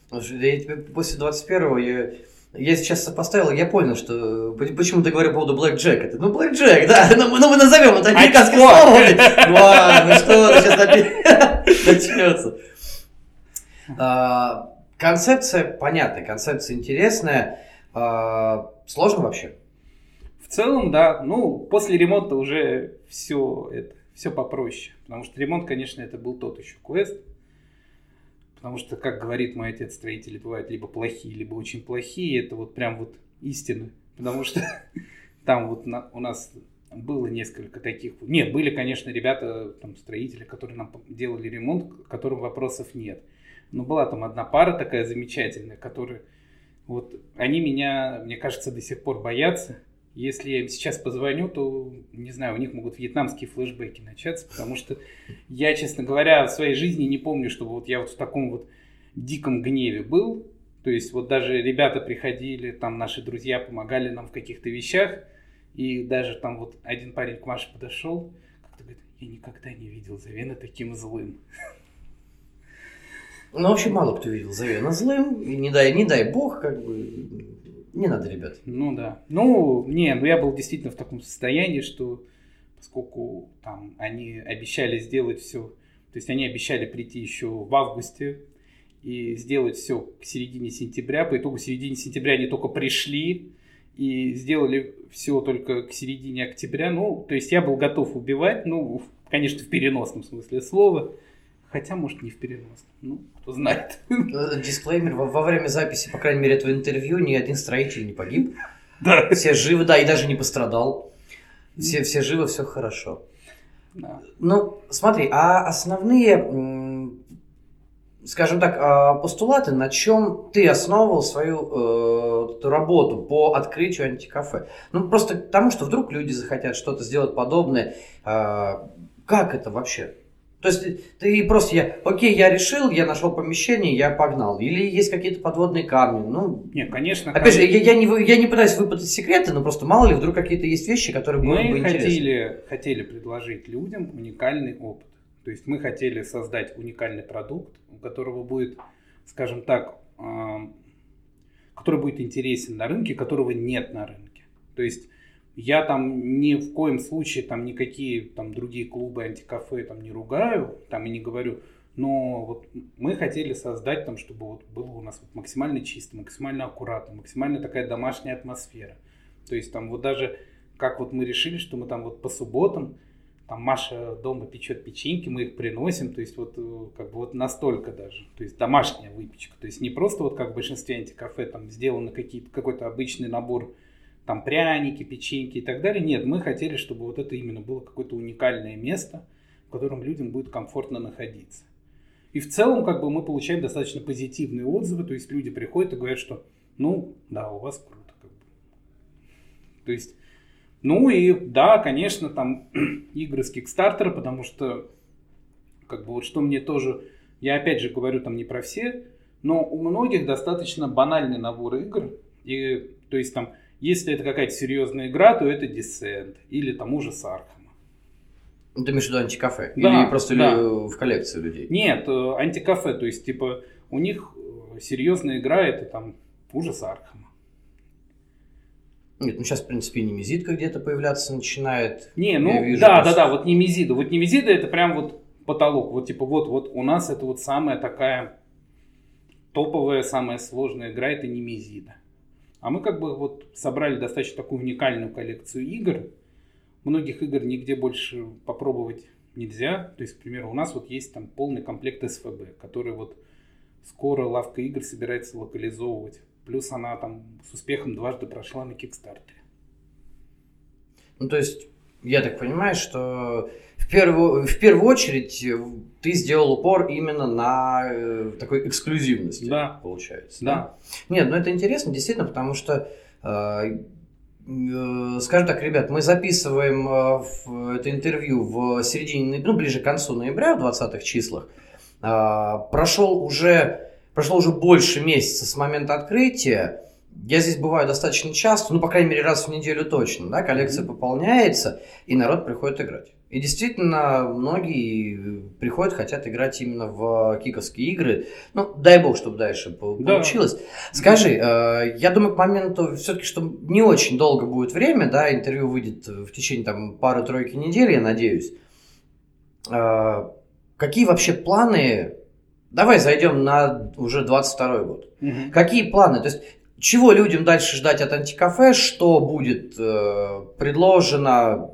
После 21-го я, я сейчас сопоставил, я понял, что почему ты говорил по поводу Black Jack. Это, ну, Black Jack, да, <laughs> ну, ну мы назовем это американское слово. Ну что, сейчас <laughs> начнется. А, концепция понятная, концепция интересная. А, сложно вообще? В целом, да. Ну, после ремонта уже все это, все попроще. Потому что ремонт, конечно, это был тот еще квест. Потому что, как говорит мой отец, строители бывают либо плохие, либо очень плохие. Это вот прям вот истина. Потому что <laughs> там вот на, у нас было несколько таких. Нет, были, конечно, ребята, там, строители, которые нам делали ремонт, к которым вопросов нет. Но была там одна пара такая замечательная, которая вот они меня, мне кажется, до сих пор боятся. Если я им сейчас позвоню, то, не знаю, у них могут вьетнамские флешбеки начаться, потому что я, честно говоря, в своей жизни не помню, чтобы вот я вот в таком вот диком гневе был. То есть вот даже ребята приходили, там наши друзья помогали нам в каких-то вещах, и даже там вот один парень к Маше подошел, как-то говорит, я никогда не видел Завена таким злым. Ну, вообще мало кто видел Завена злым, и не дай, не дай бог, как бы, не надо, ребят. Ну да. Ну, не, ну я был действительно в таком состоянии, что поскольку там они обещали сделать все, то есть они обещали прийти еще в августе и сделать все к середине сентября. По итогу середине сентября они только пришли и сделали все только к середине октября. Ну, то есть я был готов убивать, ну, конечно, в переносном смысле слова. Хотя, может, не в переносном. Ну, кто знает. Э, дисклеймер. Во, во время записи, по крайней мере, этого интервью ни один строитель не погиб. <laughs> Да. Все живы, да, и даже не пострадал. Все, все живы, все хорошо. Да. Ну, смотри, а основные, скажем так, а, постулаты, на чем ты основывал свою э, работу по открытию антикафе? Ну, просто потому, что вдруг люди захотят что-то сделать подобное. Э, как это вообще? То есть ты просто, я, окей, я решил, я нашел помещение, я погнал. Или есть какие-то подводные камни. Ну, Нет, конечно. Опять камни... же, я, я, не, я не пытаюсь выпутать секреты, но просто мало ли вдруг какие-то есть вещи, которые мы бы хотели, хотели предложить людям уникальный опыт. То есть мы хотели создать уникальный продукт, у которого будет, скажем так, э, который будет интересен на рынке, которого нет на рынке. То есть я там ни в коем случае там никакие там другие клубы антикафе там не ругаю, там и не говорю, но вот мы хотели создать там, чтобы вот было у нас вот максимально чисто, максимально аккуратно, максимально такая домашняя атмосфера. То есть там вот даже как вот мы решили, что мы там вот по субботам, там Маша дома печет печеньки, мы их приносим, то есть вот э, как бы вот настолько даже, то есть домашняя выпечка, то есть не просто вот как в большинстве антикафе там сделано какие-то, какой-то обычный набор там пряники, печеньки и так далее. Нет, мы хотели, чтобы вот это именно было какое-то уникальное место, в котором людям будет комфортно находиться. И в целом, как бы мы получаем достаточно позитивные отзывы, то есть люди приходят и говорят, что ну, да, у вас круто. Как бы. То есть, ну и да, конечно, там <clears throat> игры с Kickstarter, потому что, как бы вот что мне тоже, я опять же говорю там не про все, но у многих достаточно банальный набор игр, и то есть там если это какая-то серьезная игра, то это Descent или тому же Архама. Ну, ты имеешь в виду антикафе? Да, Или просто да. в коллекции людей? Нет, э, антикафе, то есть, типа, у них э, серьезная игра, это там ужас Архама. Нет, ну сейчас, в принципе, и немезидка где-то появляться начинает. Не, ну, Я вижу да, просто. да, да, вот Немезида. Вот Немезида это прям вот потолок. Вот типа вот, вот у нас это вот самая такая топовая, самая сложная игра, это Немезида. А мы как бы вот собрали достаточно такую уникальную коллекцию игр. Многих игр нигде больше попробовать нельзя. То есть, к примеру, у нас вот есть там полный комплект СФБ, который вот скоро лавка игр собирается локализовывать. Плюс она там с успехом дважды прошла на Кикстартере. Ну, то есть, я так понимаю, что в первую, в первую очередь э, ты сделал упор именно на э, такой эксклюзивности, Да. получается. Да. Нет, ну это интересно, действительно, потому что, э, э, скажем так, ребят, мы записываем э, в- это интервью в середине, ну, ближе к концу ноября, в 20-х числах. А, прошел уже, прошло уже больше месяца с момента открытия. Я здесь бываю достаточно часто, ну, по крайней мере, раз в неделю точно, да, коллекция Мгм. пополняется, и народ приходит играть. И действительно, многие приходят, хотят играть именно в киковские игры. Ну, дай бог, чтобы дальше по- Да. получилось. Скажи, э, я думаю, к моменту все-таки, что не очень долго будет время, да, интервью выйдет в течение там пары-тройки недель, я надеюсь. Э, Какие вообще планы? Давай зайдем на уже 22 год. Мгм. Какие планы? То есть, чего людям дальше ждать от антикафе? Что будет э, предложено?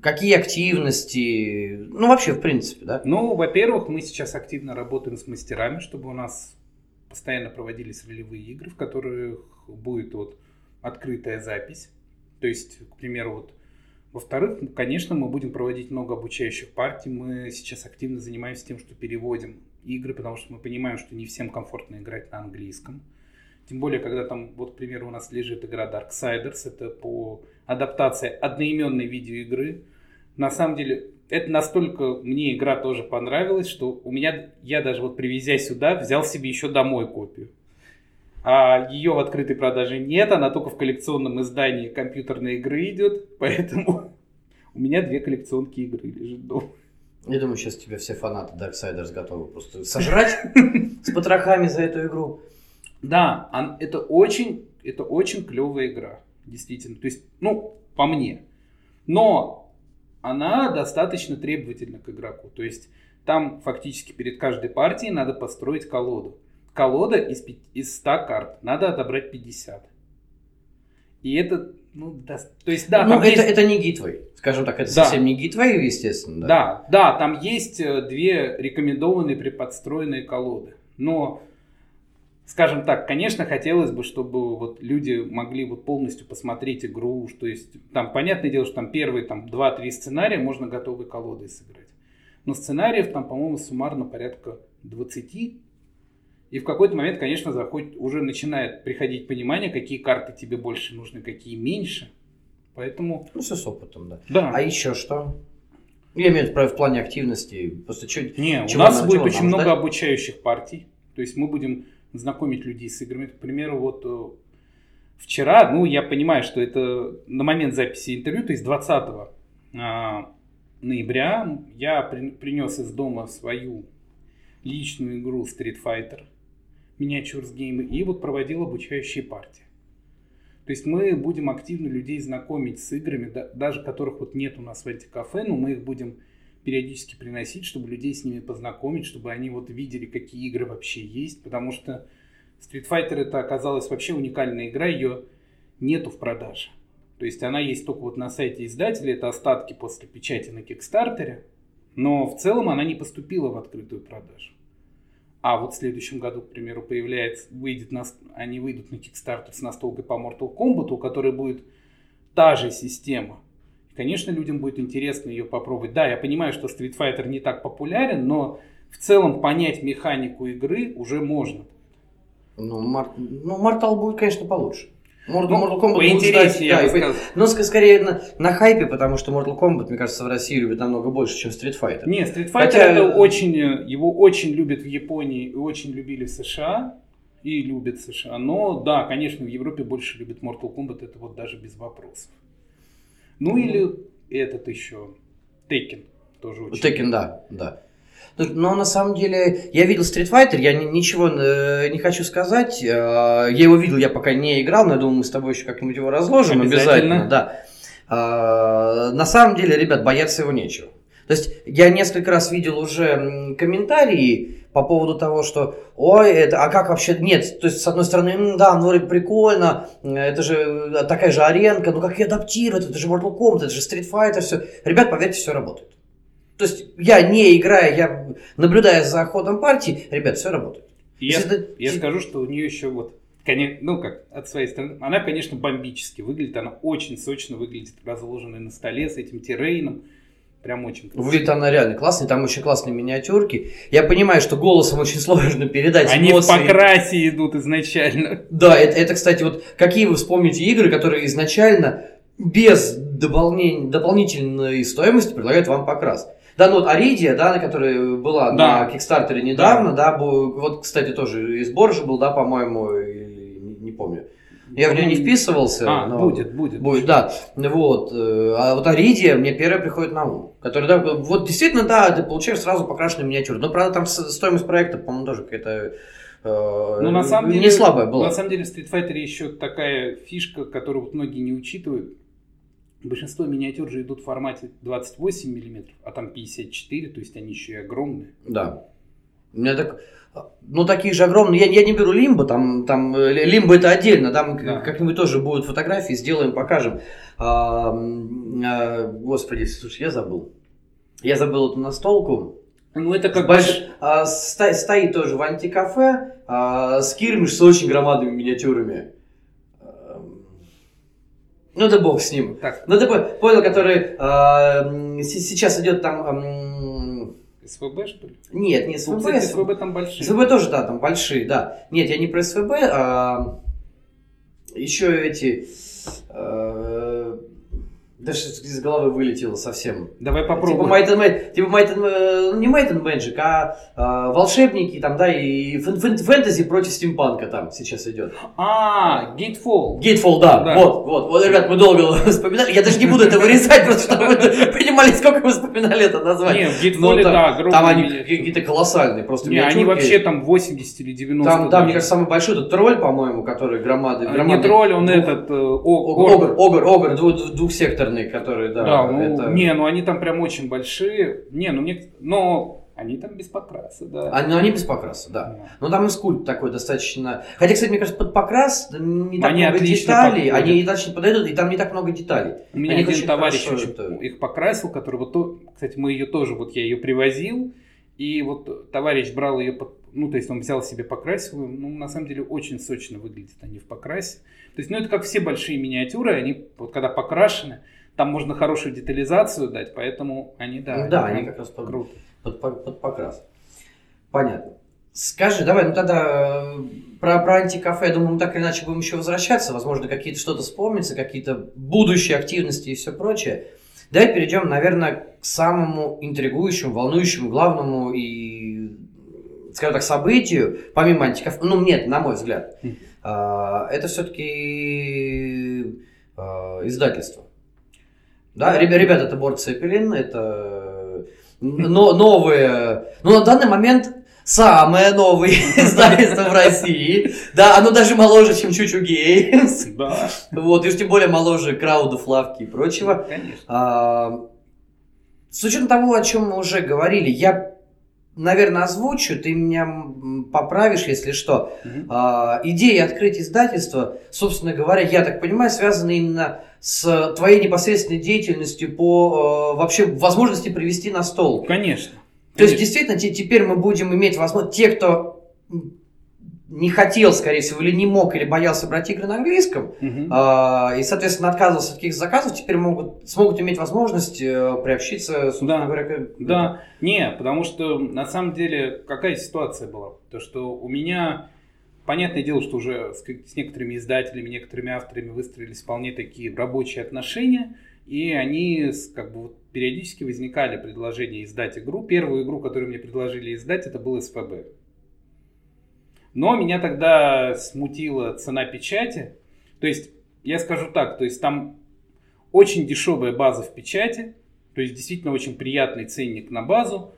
Какие активности? Ну, вообще, в принципе, да? Ну, во-первых, мы сейчас активно работаем с мастерами, чтобы у нас постоянно проводились ролевые игры, в которых будет вот открытая запись. То есть, к примеру, вот во-вторых, ну, конечно, мы будем проводить много обучающих партий. Мы сейчас активно занимаемся тем, что переводим игры, потому что мы понимаем, что не всем комфортно играть на английском. Тем более, когда там, вот, к примеру, у нас лежит игра Darksiders, это по адаптации одноименной видеоигры. На самом деле, это настолько мне игра тоже понравилась, что у меня, я даже вот привезя сюда, взял себе еще домой копию. А ее в открытой продаже нет, она только в коллекционном издании компьютерной игры идет, <laughs> поэтому у меня две коллекционки игры лежит дома. Я думаю, сейчас тебя все фанаты Darksiders готовы просто сожрать <laughs> с потрохами за эту игру. Да, это очень, это очень клевая игра, действительно. То есть, ну, по мне. Но она достаточно требовательна к игроку. То есть, там фактически перед каждой партией надо построить колоду. Колода из, пяти- из 100 карт. Надо отобрать 50. И это, ну, да, то есть, да, ну, это, есть- это не гитвой. Скажем так, это Да. совсем не гитвой, естественно. Да, да, там есть э, две рекомендованные преподстроенные колоды. Но, скажем так, конечно, хотелось бы, чтобы вот люди могли вот полностью посмотреть игру. То есть, там, понятное дело, что там первые там, 2-3 сценария можно готовой колодой сыграть. Но сценариев там, по-моему, суммарно порядка 20. И в какой-то момент, конечно, заходит, уже начинает приходить понимание, какие карты тебе больше нужны, какие меньше. Поэтому, Ну, все с опытом, да. да. А еще что? Я имею в виду в плане активности. Просто чуть... Не, Чего у нас нам- будет очень нам много ждать? обучающих партий. То есть мы будем знакомить людей с играми. К примеру, вот э, вчера, ну, я понимаю, что это на момент записи интервью, то есть 20 а, ноября, я при- принес из дома свою личную игру Street Fighter Miniatures Game и вот проводил обучающие партии. То есть мы будем активно людей знакомить с играми, да- даже которых вот нет у нас в антикафе, но мы их будем периодически приносить, чтобы людей с ними познакомить, чтобы они вот видели, какие игры вообще есть, потому что Street Fighter это оказалась вообще уникальная игра, ее нету в продаже. То есть она есть только вот на сайте издателя, это остатки после печати на Кикстартере, но в целом она не поступила в открытую продажу. А вот в следующем году, к примеру, появляется, выйдет, нас- они выйдут на Kickstarter с настолкой по Mortal Kombat, у которой будет та же система. Конечно, людям будет интересно ее попробовать. Да, я понимаю, что Street Fighter не так популярен, но в целом понять механику игры уже можно. Ну, Мар- ну, Mortal будет, конечно, получше. Mortal, Ну, Mortal Kombat поинтереснее, ждать, я да, бы сказал. Но ск- скорее на, на хайпе, потому что Mortal Kombat, мне кажется, в России любят намного больше, чем Street Fighter. Не, Street Fighter Хотя- это очень, его очень любят в Японии и очень любили в США. И любят США. Но да, конечно, в Европе больше любят Mortal Kombat, это вот даже без вопросов. Ну или этот еще, Tekken. тоже очень... Tekken, да, да. Но на самом деле, я видел Street Fighter, я ничего э, не хочу сказать. Э, я его видел, я пока не играл, но я думаю, мы с тобой еще как-нибудь его разложим обязательно. обязательно да. Э, на самом деле, ребят, бояться его нечего. То есть я несколько раз видел уже комментарии по поводу того, что ой, это, а как вообще, нет, то есть с одной стороны, да, ну прикольно, это же такая же аренка, ну как ее адаптировать, это же Mortal Kombat, это же Street Fighter, все. Ребят, поверьте, все работает. То есть я не играя, я наблюдая за ходом партии, ребят, все работает. Я, это... я скажу, что у нее еще вот, конечно, ну как, от своей стороны, она, конечно, бомбически выглядит, она очень сочно выглядит, разложенная на столе с этим террейном. Прям очень красиво. Выглядит она реально классная, там очень классные миниатюрки. Я понимаю, что голосом очень сложно передать Они эмоции. в покрасе идут изначально. Да, это, это, кстати, вот какие вы вспомните игры, которые изначально без дополнения, дополнительной стоимости предлагают вам покрас. Да, ну вот Аридия, да, которая была да. на Кикстартере недавно, да. да, вот, кстати, тоже и сбор же был, да, по-моему, не помню. Я в нее не вписывался. А, но... будет, будет. Будет, да. Вот. Э, а вот Аридия мне первая приходит на ум. Который, да, вот действительно, да, ты получаешь сразу покрашенную миниатюру. Но, правда, там стоимость проекта, по-моему, тоже какая-то э, ну, на самом деле, не слабая была. На самом деле в Street Fighter еще такая фишка, которую многие не учитывают. Большинство миниатюр же идут в формате 28 мм, а там 54, то есть они еще и огромные. Да. У меня так... Ну, такие же огромные. Я, я не беру лимбо, там, там э, лимбо это отдельно, там да. как-нибудь тоже будут фотографии, сделаем, покажем. А, а, господи, слушай, я забыл. Я забыл эту настолку. Ну, это как Больш... а, стоит тоже в антикафе, а, скирмиш с очень громадными миниатюрами. Ну да бог с ним. Так. Ну ты понял, который э, сейчас идет там... СВБ, что ли? Нет, не СВБ. Ну, кстати, СВБ там большие. СВБ тоже, да, там большие, да. Нет, я не про СВБ, а еще эти... Э, даже из головы вылетело совсем. Давай попробуем. Типа Might типа Might and, не Might and Magic, а, а волшебники там, да, и фэн, фэн, фэнтези против стимпанка там сейчас идет. А, Gatefall. Gatefall, да. да. Вот, вот, вот, ребят, мы долго <laughs> вспоминали. Я даже не буду это вырезать, <laughs> просто чтобы вы понимали, сколько мы вспоминали это название. Нет, в Gatefall, да. Там они какие-то колоссальные просто Не, они вообще там 80 или 90. Там, да, мне кажется, самый большой это тролль, по-моему, который громады. А, не тролль, он этот, э, огр. Огр, огр, двухсекторный стороны, которые, да. Да, ну, это... не, ну они там прям очень большие. Не, ну мне, но они там без покраса, да. Они, ну, они без покраса, да. да. Ну там и скульп такой достаточно. Хотя, кстати, мне кажется, под покрас не так они много деталей, подходят. они достаточно подойдут, и там не так много деталей. У меня они один товарищ очень их покрасил, который вот, то, кстати, мы ее тоже, вот я ее привозил, и вот товарищ брал ее под, ну, то есть он взял себе покрасил, ну, на самом деле очень сочно выглядят они в покрасе. То есть, ну, это как все большие миниатюры, они вот когда покрашены, там можно хорошую детализацию дать, поэтому они, да, да они, они как раз под, круто. Под, под, под покрас. Понятно. Скажи, давай, ну тогда э, про, про антикафе, я думаю, мы так или иначе будем еще возвращаться, возможно, какие-то что-то вспомнится, какие-то будущие активности и все прочее. Давай перейдем, наверное, к самому интригующему, волнующему, главному и, скажем так, событию, помимо антикафе, ну, нет, на мой взгляд, хм. а, это все-таки а, издательство. Да, ребята, это Борт Цепелин, это но, новые, ну на данный момент самое новое <laughs> издательство в России. Да, оно даже моложе, чем Чучу Геймс. Да. Вот, и уж тем более моложе Краудов, Лавки и прочего. Конечно. А, с учетом того, о чем мы уже говорили, я наверное, озвучу, ты меня поправишь, если что. Угу. А, идея открыть издательство, собственно говоря, я так понимаю, связана именно с твоей непосредственной деятельностью по э, вообще возможности привести на стол. Конечно. То есть, действительно, теперь мы будем иметь возможность, те, кто не хотел, скорее всего, или не мог, или боялся брать игры на английском, uh-huh. э, и, соответственно, отказывался от таких заказов, теперь могут, смогут иметь возможность э, приобщиться, да. говоря, к... Да, не, потому что, на самом деле, какая ситуация была? То, что у меня, понятное дело, что уже с, с некоторыми издателями, некоторыми авторами выстроились вполне такие рабочие отношения, и они как бы вот периодически возникали предложения издать игру. Первую игру, которую мне предложили издать, это был СПБ. Но меня тогда смутила цена печати. То есть, я скажу так, то есть там очень дешевая база в печати, То есть действительно очень приятный ценник на базу.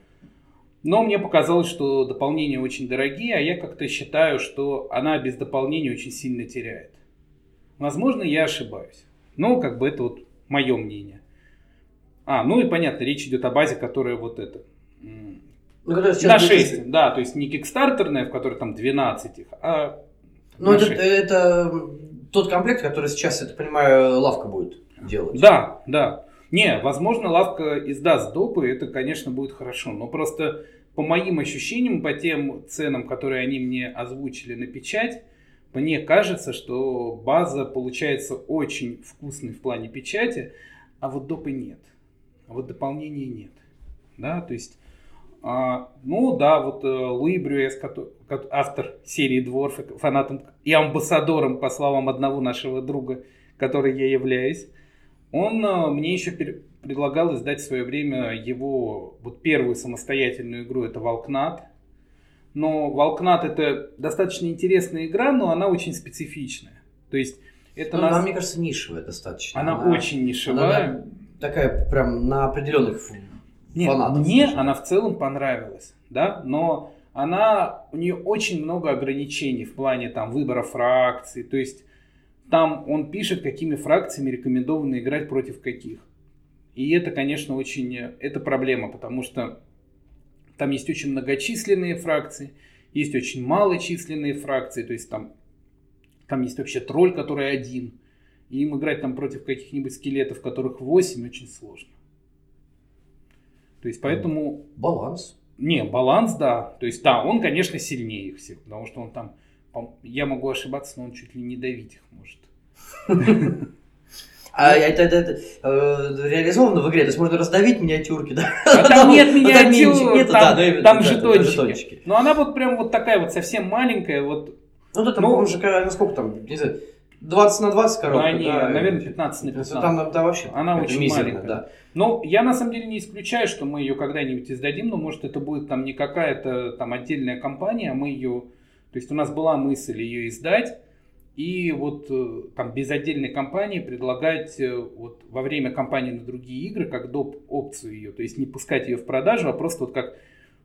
Но мне показалось, что дополнения очень дорогие, а я как-то считаю, что она без дополнений очень сильно теряет. Возможно, я ошибаюсь. Но как бы это вот мое мнение. А, ну и понятно, речь идет о базе, которая вот это. Ну, на 6, будет... да, то есть не кикстартерная, в которой там 12 их, а Ну, это, это тот комплект, который сейчас, я так понимаю, лавка будет делать. Да, да. Не, возможно, лавка издаст допы, это, конечно, будет хорошо. Но просто по моим ощущениям, по тем ценам, которые они мне озвучили на печать, мне кажется, что база получается очень вкусной в плане печати, а вот допы нет. А вот дополнений нет. Да, то есть, ну да, вот э, Луи Брюэс, автор серии Дворф, фанатом и амбассадором, по словам одного нашего друга, который я являюсь, он э, мне еще предлагал издать в свое время его вот первую самостоятельную игру, это Волкнат. Но Волкнат это достаточно интересная игра, но она очень специфичная. То есть это ну, нас... Она, мне кажется, нишевая достаточно. Она, она очень нишевая. Она, такая прям на определенных Нет, фанатов. Мне скажем. она в целом понравилась, да, но она, у нее очень много ограничений в плане там выбора фракций, то есть там он пишет, какими фракциями рекомендовано играть против каких. И это, конечно, очень, это проблема, потому что там есть очень многочисленные фракции, есть очень малочисленные фракции, то есть там, там есть вообще тролль, который один. И им играть там против каких-нибудь скелетов, которых 8, очень сложно. То есть поэтому... Баланс. Не, баланс, да. То есть, да, он, конечно, сильнее их всех, потому что он там я могу ошибаться, но он чуть ли не давить их может. <laughs> А это, это, это э, реализовано в игре, то есть можно раздавить миниатюрки, да? А там <laughs> нет миниатюр, там, да, там да, жетончики. жетончики. Но она вот прям вот такая вот совсем маленькая, вот. Ну да, там, ну, уже, насколько там, не знаю, 20 на 20 коробка, ну, да, наверное, 15 на 15. Там, да, вообще. Она очень мизерно, маленькая. Да. Но я на самом деле не исключаю, что мы ее когда-нибудь издадим, но может это будет там не какая-то там отдельная компания, а мы ее то есть у нас была мысль ее издать, и вот э, там без отдельной компании предлагать э, вот во время кампании на другие игры как доп. опцию ее, то есть не пускать ее в продажу, а просто вот как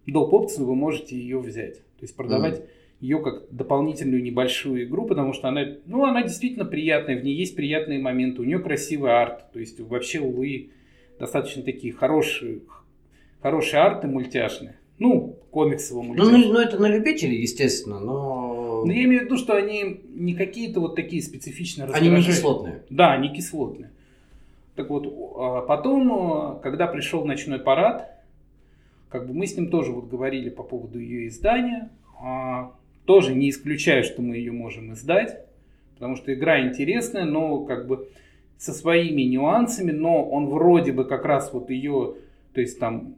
доп. опцию вы можете ее взять. То есть продавать mm. Ее как дополнительную небольшую игру, потому что она, ну, она действительно приятная, в ней есть приятные моменты, у нее красивый арт, то есть вообще у Луи достаточно такие хорошие, хорошие арты мультяшные. Ну, комиксового мультяшного. Ну, ну, ну, это на любителей, естественно, но... Но я имею в виду, что они не какие-то вот такие специфичные Они не кислотные. Да, они кислотные. Так вот, а потом, а, когда пришел ночной парад, как бы мы с ним тоже вот говорили по поводу ее издания. Тоже не исключаю, что мы ее можем издать, потому что игра интересная, но как бы со своими нюансами, но он вроде бы как раз вот ее, то есть там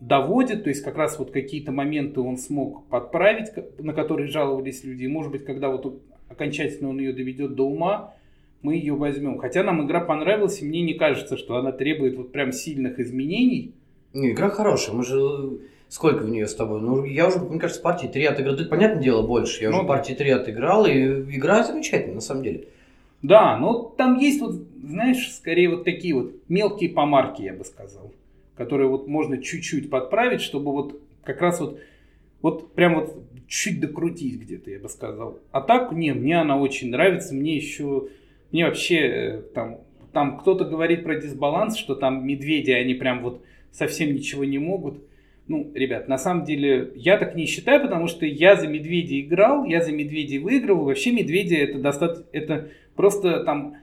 доводит, то есть как раз вот какие-то моменты он смог подправить, на которые жаловались люди. Может быть, когда вот окончательно он ее доведет до ума, мы ее возьмем. Хотя нам игра понравилась, и мне не кажется, что она требует вот прям сильных изменений. Не, игра хорошая. Мы же сколько в нее с тобой? Ну, я уже, мне кажется, партии 3 отыграл. Тут, понятное дело, больше. Я ну, уже партии 3 отыграл, и игра замечательная, на самом деле. Да, но там есть вот, знаешь, скорее вот такие вот мелкие помарки, я бы сказал которые вот можно чуть-чуть подправить, чтобы вот как раз вот, вот прям вот чуть докрутить где-то, я бы сказал. А так, не, мне она очень нравится, мне еще, мне вообще э, там, там кто-то говорит про дисбаланс, что там медведи, они прям вот совсем ничего не могут. Ну, ребят, на самом деле я так не считаю, потому что я за медведей играл, я за медведей выиграл. Вообще медведи это достаточно, это просто там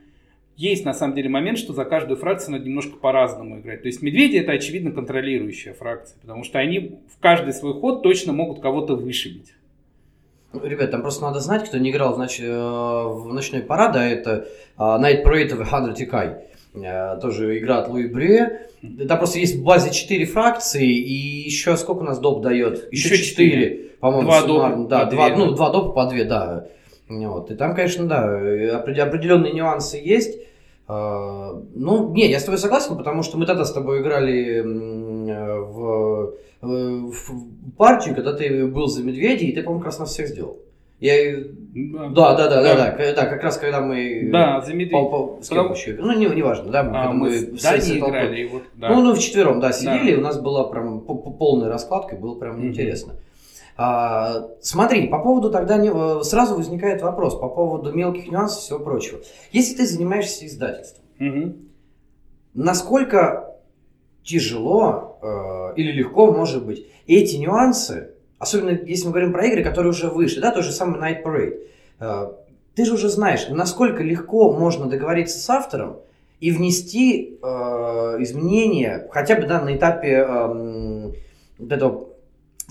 есть на самом деле момент, что за каждую фракцию надо немножко по-разному играть. То есть медведи это очевидно контролирующая фракция, потому что они в каждый свой ход точно могут кого-то вышибить. Ребят, там просто надо знать, кто не играл в, ноч... Э, в ночной парад, а это uh, Night Parade of 100 Ikai. Тоже игра от Луи Брюе. Там просто есть в базе 4 фракции, и еще сколько у нас доп дает? Еще, еще 4, 4 по-моему, два допа Да, два, ну, два допа по 2, да. Вот. И там, конечно, да, определенные нюансы есть. А, ну, не, я с тобой согласен, потому что мы тогда с тобой играли в, в партию, когда ты был за медведей, и ты, по-моему, как раз нас всех сделал. Я... Да, да, да, да, да, да, как раз когда мы... Да, за медведя. По, по, с кем еще? Ну, не, не важно, да, а, мы, мы в Дании играли. И вот, да. Ну, ну, вчетвером, да, сидели, да. у нас была прям полная раскладка, было прям mm-hmm. интересно. А, смотри, по поводу тогда не, э, сразу возникает вопрос по поводу мелких нюансов и всего прочего. Если ты занимаешься издательством, угу. насколько тяжело э, или легко может быть эти нюансы, особенно если мы говорим про игры, которые уже вышли, да, тот же самый Night Parade, э, ты же уже знаешь, насколько легко можно договориться с автором и внести э, изменения, хотя бы да, на этапе э, этого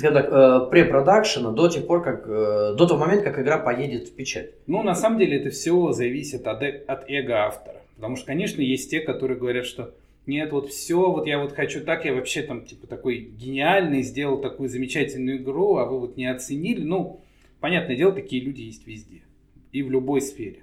так, э, препродакшена до тех пор, как, э, до того момента, как игра поедет в печать? Ну, на самом деле, это все зависит от, э, от эго автора. Потому что, конечно, есть те, которые говорят, что нет, вот все, вот я вот хочу так, я вообще там типа такой гениальный, сделал такую замечательную игру, а вы вот не оценили. Ну, понятное дело, такие люди есть везде и в любой сфере.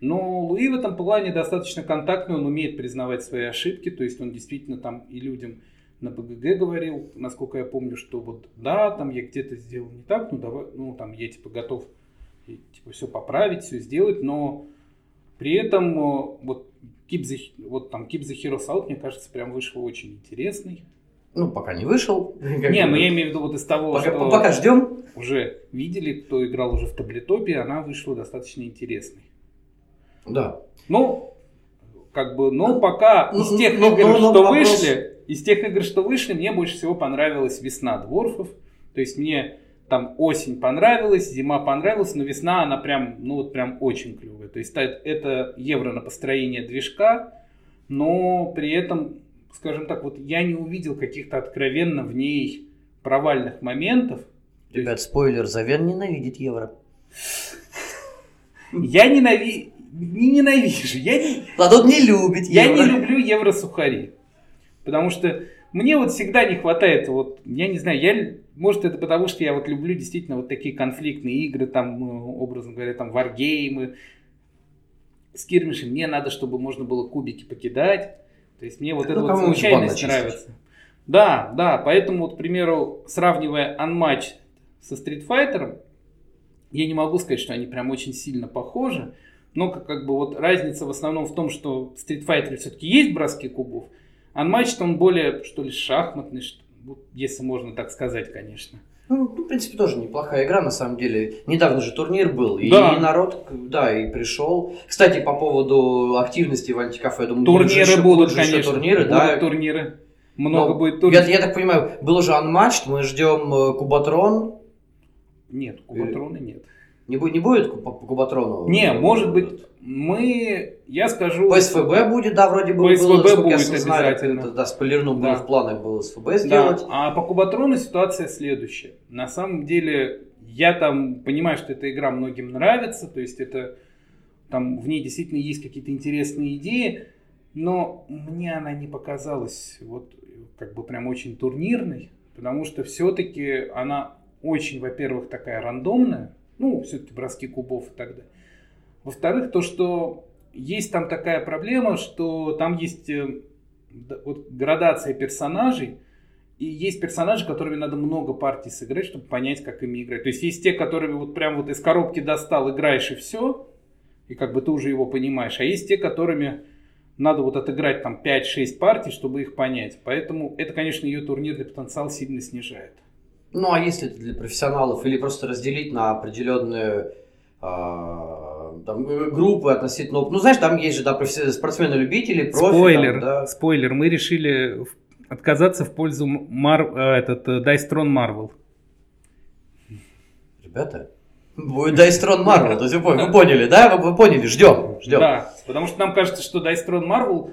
Но Луи в этом плане достаточно контактный, он умеет признавать свои ошибки, то есть он действительно там и людям на БГГ говорил, насколько я помню, что вот да, там я где-то сделал не так, ну давай, ну там я типа готов типа все поправить, все сделать, но при этом э, вот Keep the, вот там Keep the Heroes Out, мне кажется, прям вышел очень интересный. Ну, пока не вышел. <laughs> Не, ну я имею в виду вот из того, пока, что... Пока ждем. Уже видели, кто играл уже в таблетопе, она вышла достаточно интересной. Да. Ну, как бы, но ну, пока ну, из тех ну, игр, ну, что вышли, из тех игр, что вышли, мне больше всего понравилась «Весна дворфов». То есть мне там осень понравилась, зима понравилась, но весна она прям, ну вот прям очень клевая. То есть это евро на построение движка, но при этом, скажем так, вот я не увидел каких-то откровенно в ней провальных моментов. Ребят, есть... спойлер, Завен ненавидит евро. Я ненави... не ненавижу. Я не... А тут не любит евро. Я не люблю евро-сухари. Потому что мне вот всегда не хватает, вот, я не знаю, я, может это потому, что я вот люблю действительно вот такие конфликтные игры, там, ну, образно говоря, там, варгеймы, скирмиши, мне надо, чтобы можно было кубики покидать, то есть мне вот ну, эта вот случайность нравится. Да, да, поэтому вот, к примеру, сравнивая Unmatch со Street Fighter, я не могу сказать, что они прям очень сильно похожи, но как, как бы вот разница в основном в том, что в Street Fighter все-таки есть броски кубов, Unmatched он более, что ли, шахматный, если можно так сказать, конечно. Ну, в принципе, тоже неплохая игра, на самом деле. Недавно же турнир был, и да. народ, да, и пришел. Кстати, по поводу активности в антикафе, я думаю, турниры будут, будут конечно. турниры, будут да. турниры. Много Но, будет турниров. Я, я так понимаю, был уже Unmatched, мы ждем э, Кубатрон. Нет, Кубатрона нет. Не будет, не будет Кубатрону? Не, может быть, мы, я скажу... По СФБ будет, да, вроде бы по было, будет я знаю, обязательно. Это, да, спойлернул, да. в планах было СФБ сделать. Да. А по Кубатрону ситуация следующая. На самом деле, я там понимаю, что эта игра многим нравится, то есть это там в ней действительно есть какие-то интересные идеи, но мне она не показалась вот как бы прям очень турнирной, потому что все-таки она очень, во-первых, такая рандомная, ну, все-таки броски кубов и так далее. Во-вторых, то, что есть там такая проблема, что там есть э, вот, градация персонажей, и есть персонажи, которыми надо много партий сыграть, чтобы понять, как ими играть. То есть есть те, которые вот прям вот из коробки достал, играешь и все, и как бы ты уже его понимаешь. А есть те, которыми надо вот отыграть там 5-6 партий, чтобы их понять. Поэтому это, конечно, ее турнирный потенциал сильно снижает. Ну, а если это для профессионалов или просто разделить на определенные а, там, группы относительно... Ну, знаешь, там есть же да, спортсмены-любители, профи. Спойлер, там, да. спойлер. Мы решили отказаться в пользу Мар... Э, этот, э, Dice Marvel. Ребята, будет Dice Marvel, то есть вы, вы поняли, да? Вы, вы поняли, ждем, ждем. Да, потому что нам кажется, что Dice Marvel...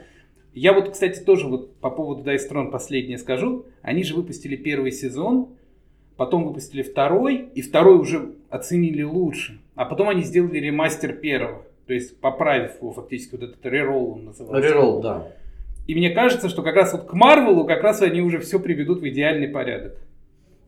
Я вот, кстати, тоже вот по поводу Dice последнее скажу. Они же выпустили первый сезон, потом выпустили второй, и второй уже оценили лучше. А потом они сделали ремастер первого, то есть поправив его фактически, вот этот реролл он называется. Реролл, да. И мне кажется, что как раз вот к Марвелу как раз они уже все приведут в идеальный порядок.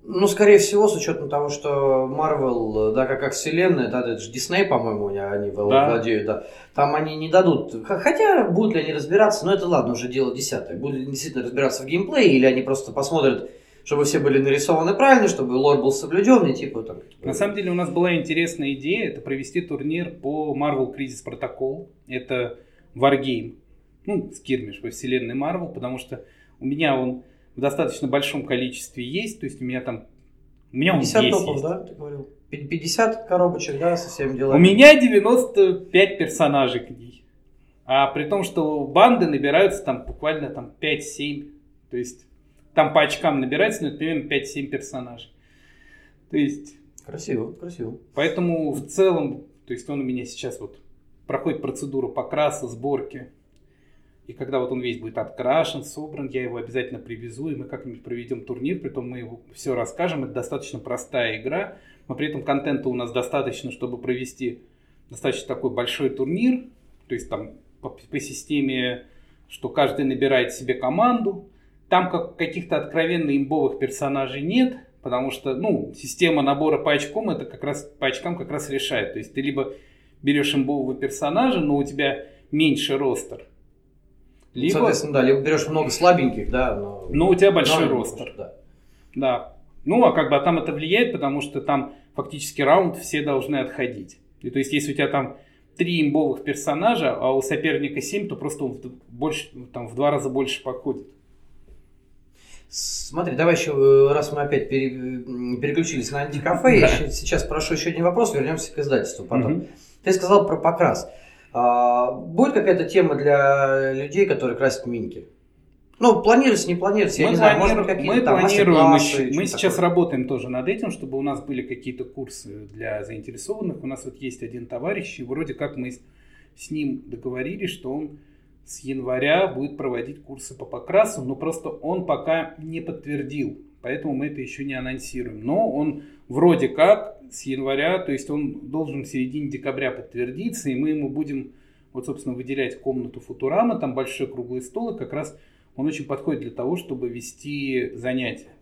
Ну, скорее всего, с учетом того, что Марвел, да, как, как вселенная, да, это же Дисней, по-моему, они да. владеют, да, там они не дадут, хотя будут ли они разбираться, но это ладно, уже дело десятое, будут ли действительно разбираться в геймплее, или они просто посмотрят, чтобы все были нарисованы правильно, чтобы лор был соблюден, и типа там... На самом деле у нас была интересная идея, это провести турнир по Marvel Crisis Protocol. Это Wargame, ну, скирмиш во вселенной Marvel, потому что у меня он в достаточно большом количестве есть, то есть у меня там... У меня 50 он топов, есть. да, ты говорил? 50 коробочек, да, со всеми делами? У меня 95 персонажей к ней. А при том, что банды набираются там буквально там 5-7. То есть там по очкам набирается, ну, примерно 5-7 персонажей. То есть... Красиво, красиво. Поэтому в целом, то есть он у меня сейчас вот проходит процедуру покраса, сборки. И когда вот он весь будет открашен, собран, я его обязательно привезу, и мы как-нибудь проведем турнир, притом мы его все расскажем. Это достаточно простая игра, но при этом контента у нас достаточно, чтобы провести достаточно такой большой турнир. То есть там по, по системе, что каждый набирает себе команду. Там как, каких-то откровенно имбовых персонажей нет, потому что, ну, система набора по очкам, это как раз по очкам как раз решает. То есть ты либо берешь имбового персонажа, но у тебя меньше ростер. Либо, Соответственно, да, либо берешь много слабеньких, да, но... Но у тебя большой но ростер. Да. да. Ну, а как бы а там это влияет, потому что там фактически раунд все должны отходить. И то есть, если у тебя там три имбовых персонажа, а у соперника 7, то просто он в, больше, там, в два раза больше подходит. Смотри, давай еще, э, раз мы опять пере, переключились на антикафе, я сейчас прошу еще один вопрос, вернемся к издательству потом. Ты сказал про покрас. А, будет какая-то тема для людей, которые красят миньки? Ну, планируется, не планируется, я мы не знаю, может быть, какие-то Мы там планируем, мы, мы сейчас такое. работаем тоже над этим, чтобы у нас были какие-то курсы для заинтересованных. У нас вот есть один товарищ, и вроде как мы с ним договорились, что он с января будет проводить курсы по покрасу, но просто он пока не подтвердил, поэтому мы это еще не анонсируем. Но он вроде как с января, то есть он должен в середине декабря подтвердиться, и мы ему будем, вот, собственно, выделять комнату Футурама, там большой круглый стол, и как раз он очень подходит для того, чтобы вести занятия.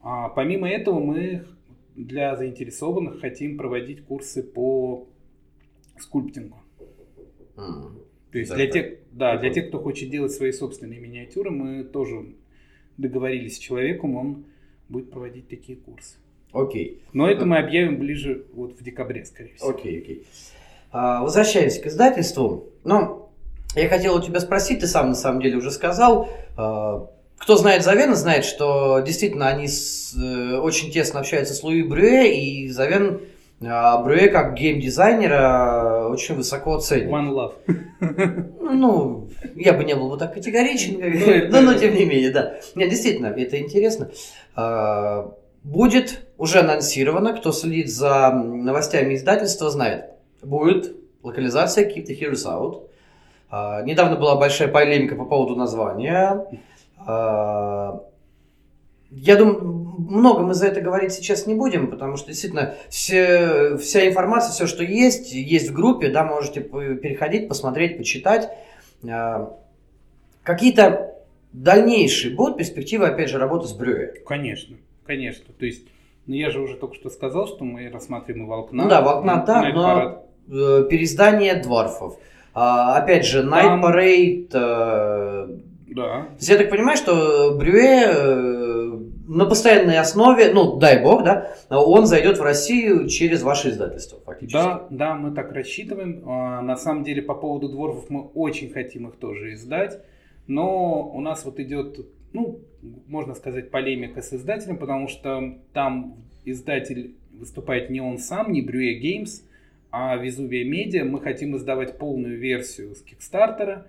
А помимо этого мы для заинтересованных хотим проводить курсы по скульптингу. Mm. То есть да, для, тех, да, для тех, кто хочет делать свои собственные миниатюры, мы тоже договорились с человеком, он будет проводить такие курсы. Окей. Но это мы объявим ближе вот в декабре, скорее всего. Окей, окей. А, возвращаясь к издательству. Ну, я хотел у тебя спросить, ты сам на самом деле уже сказал, э, кто знает Завена, знает, что действительно они с, э, очень тесно общаются с Луи Брюэ, и Завен Брюэ как геймдизайнера очень высоко ценит. One love. Ну, я бы не был бы так категоричен, ну, <laughs> но, но тем не менее, да. Нет, действительно, это интересно. Будет уже анонсировано, кто следит за новостями издательства, знает. Будет локализация Keep the Heroes Out. А, недавно была большая полемика по поводу названия. Я думаю, много мы за это говорить сейчас не будем, потому что действительно все, вся информация, все, что есть, есть в группе, да, можете переходить, посмотреть, почитать. А, какие-то дальнейшие будут перспективы, опять же, работы с Брюе? Конечно, конечно. То есть, ну я же уже только что сказал, что мы рассматриваем и Волкна. Ну да, Волкна, да, но парад. Э, переиздание Дварфов. А, опять же, Night Там... Parade. Э, да. То есть я так понимаю, что Брюе э, на постоянной основе, ну, дай бог, да, он зайдет в Россию через ваше издательство, фактически. Да, да, мы так рассчитываем. А, на самом деле, по поводу дворфов мы очень хотим их тоже издать, но у нас вот идет, ну, можно сказать, полемика с издателем, потому что там издатель выступает не он сам, не Брюе Геймс, а Везувия Медиа мы хотим издавать полную версию с Кикстартера.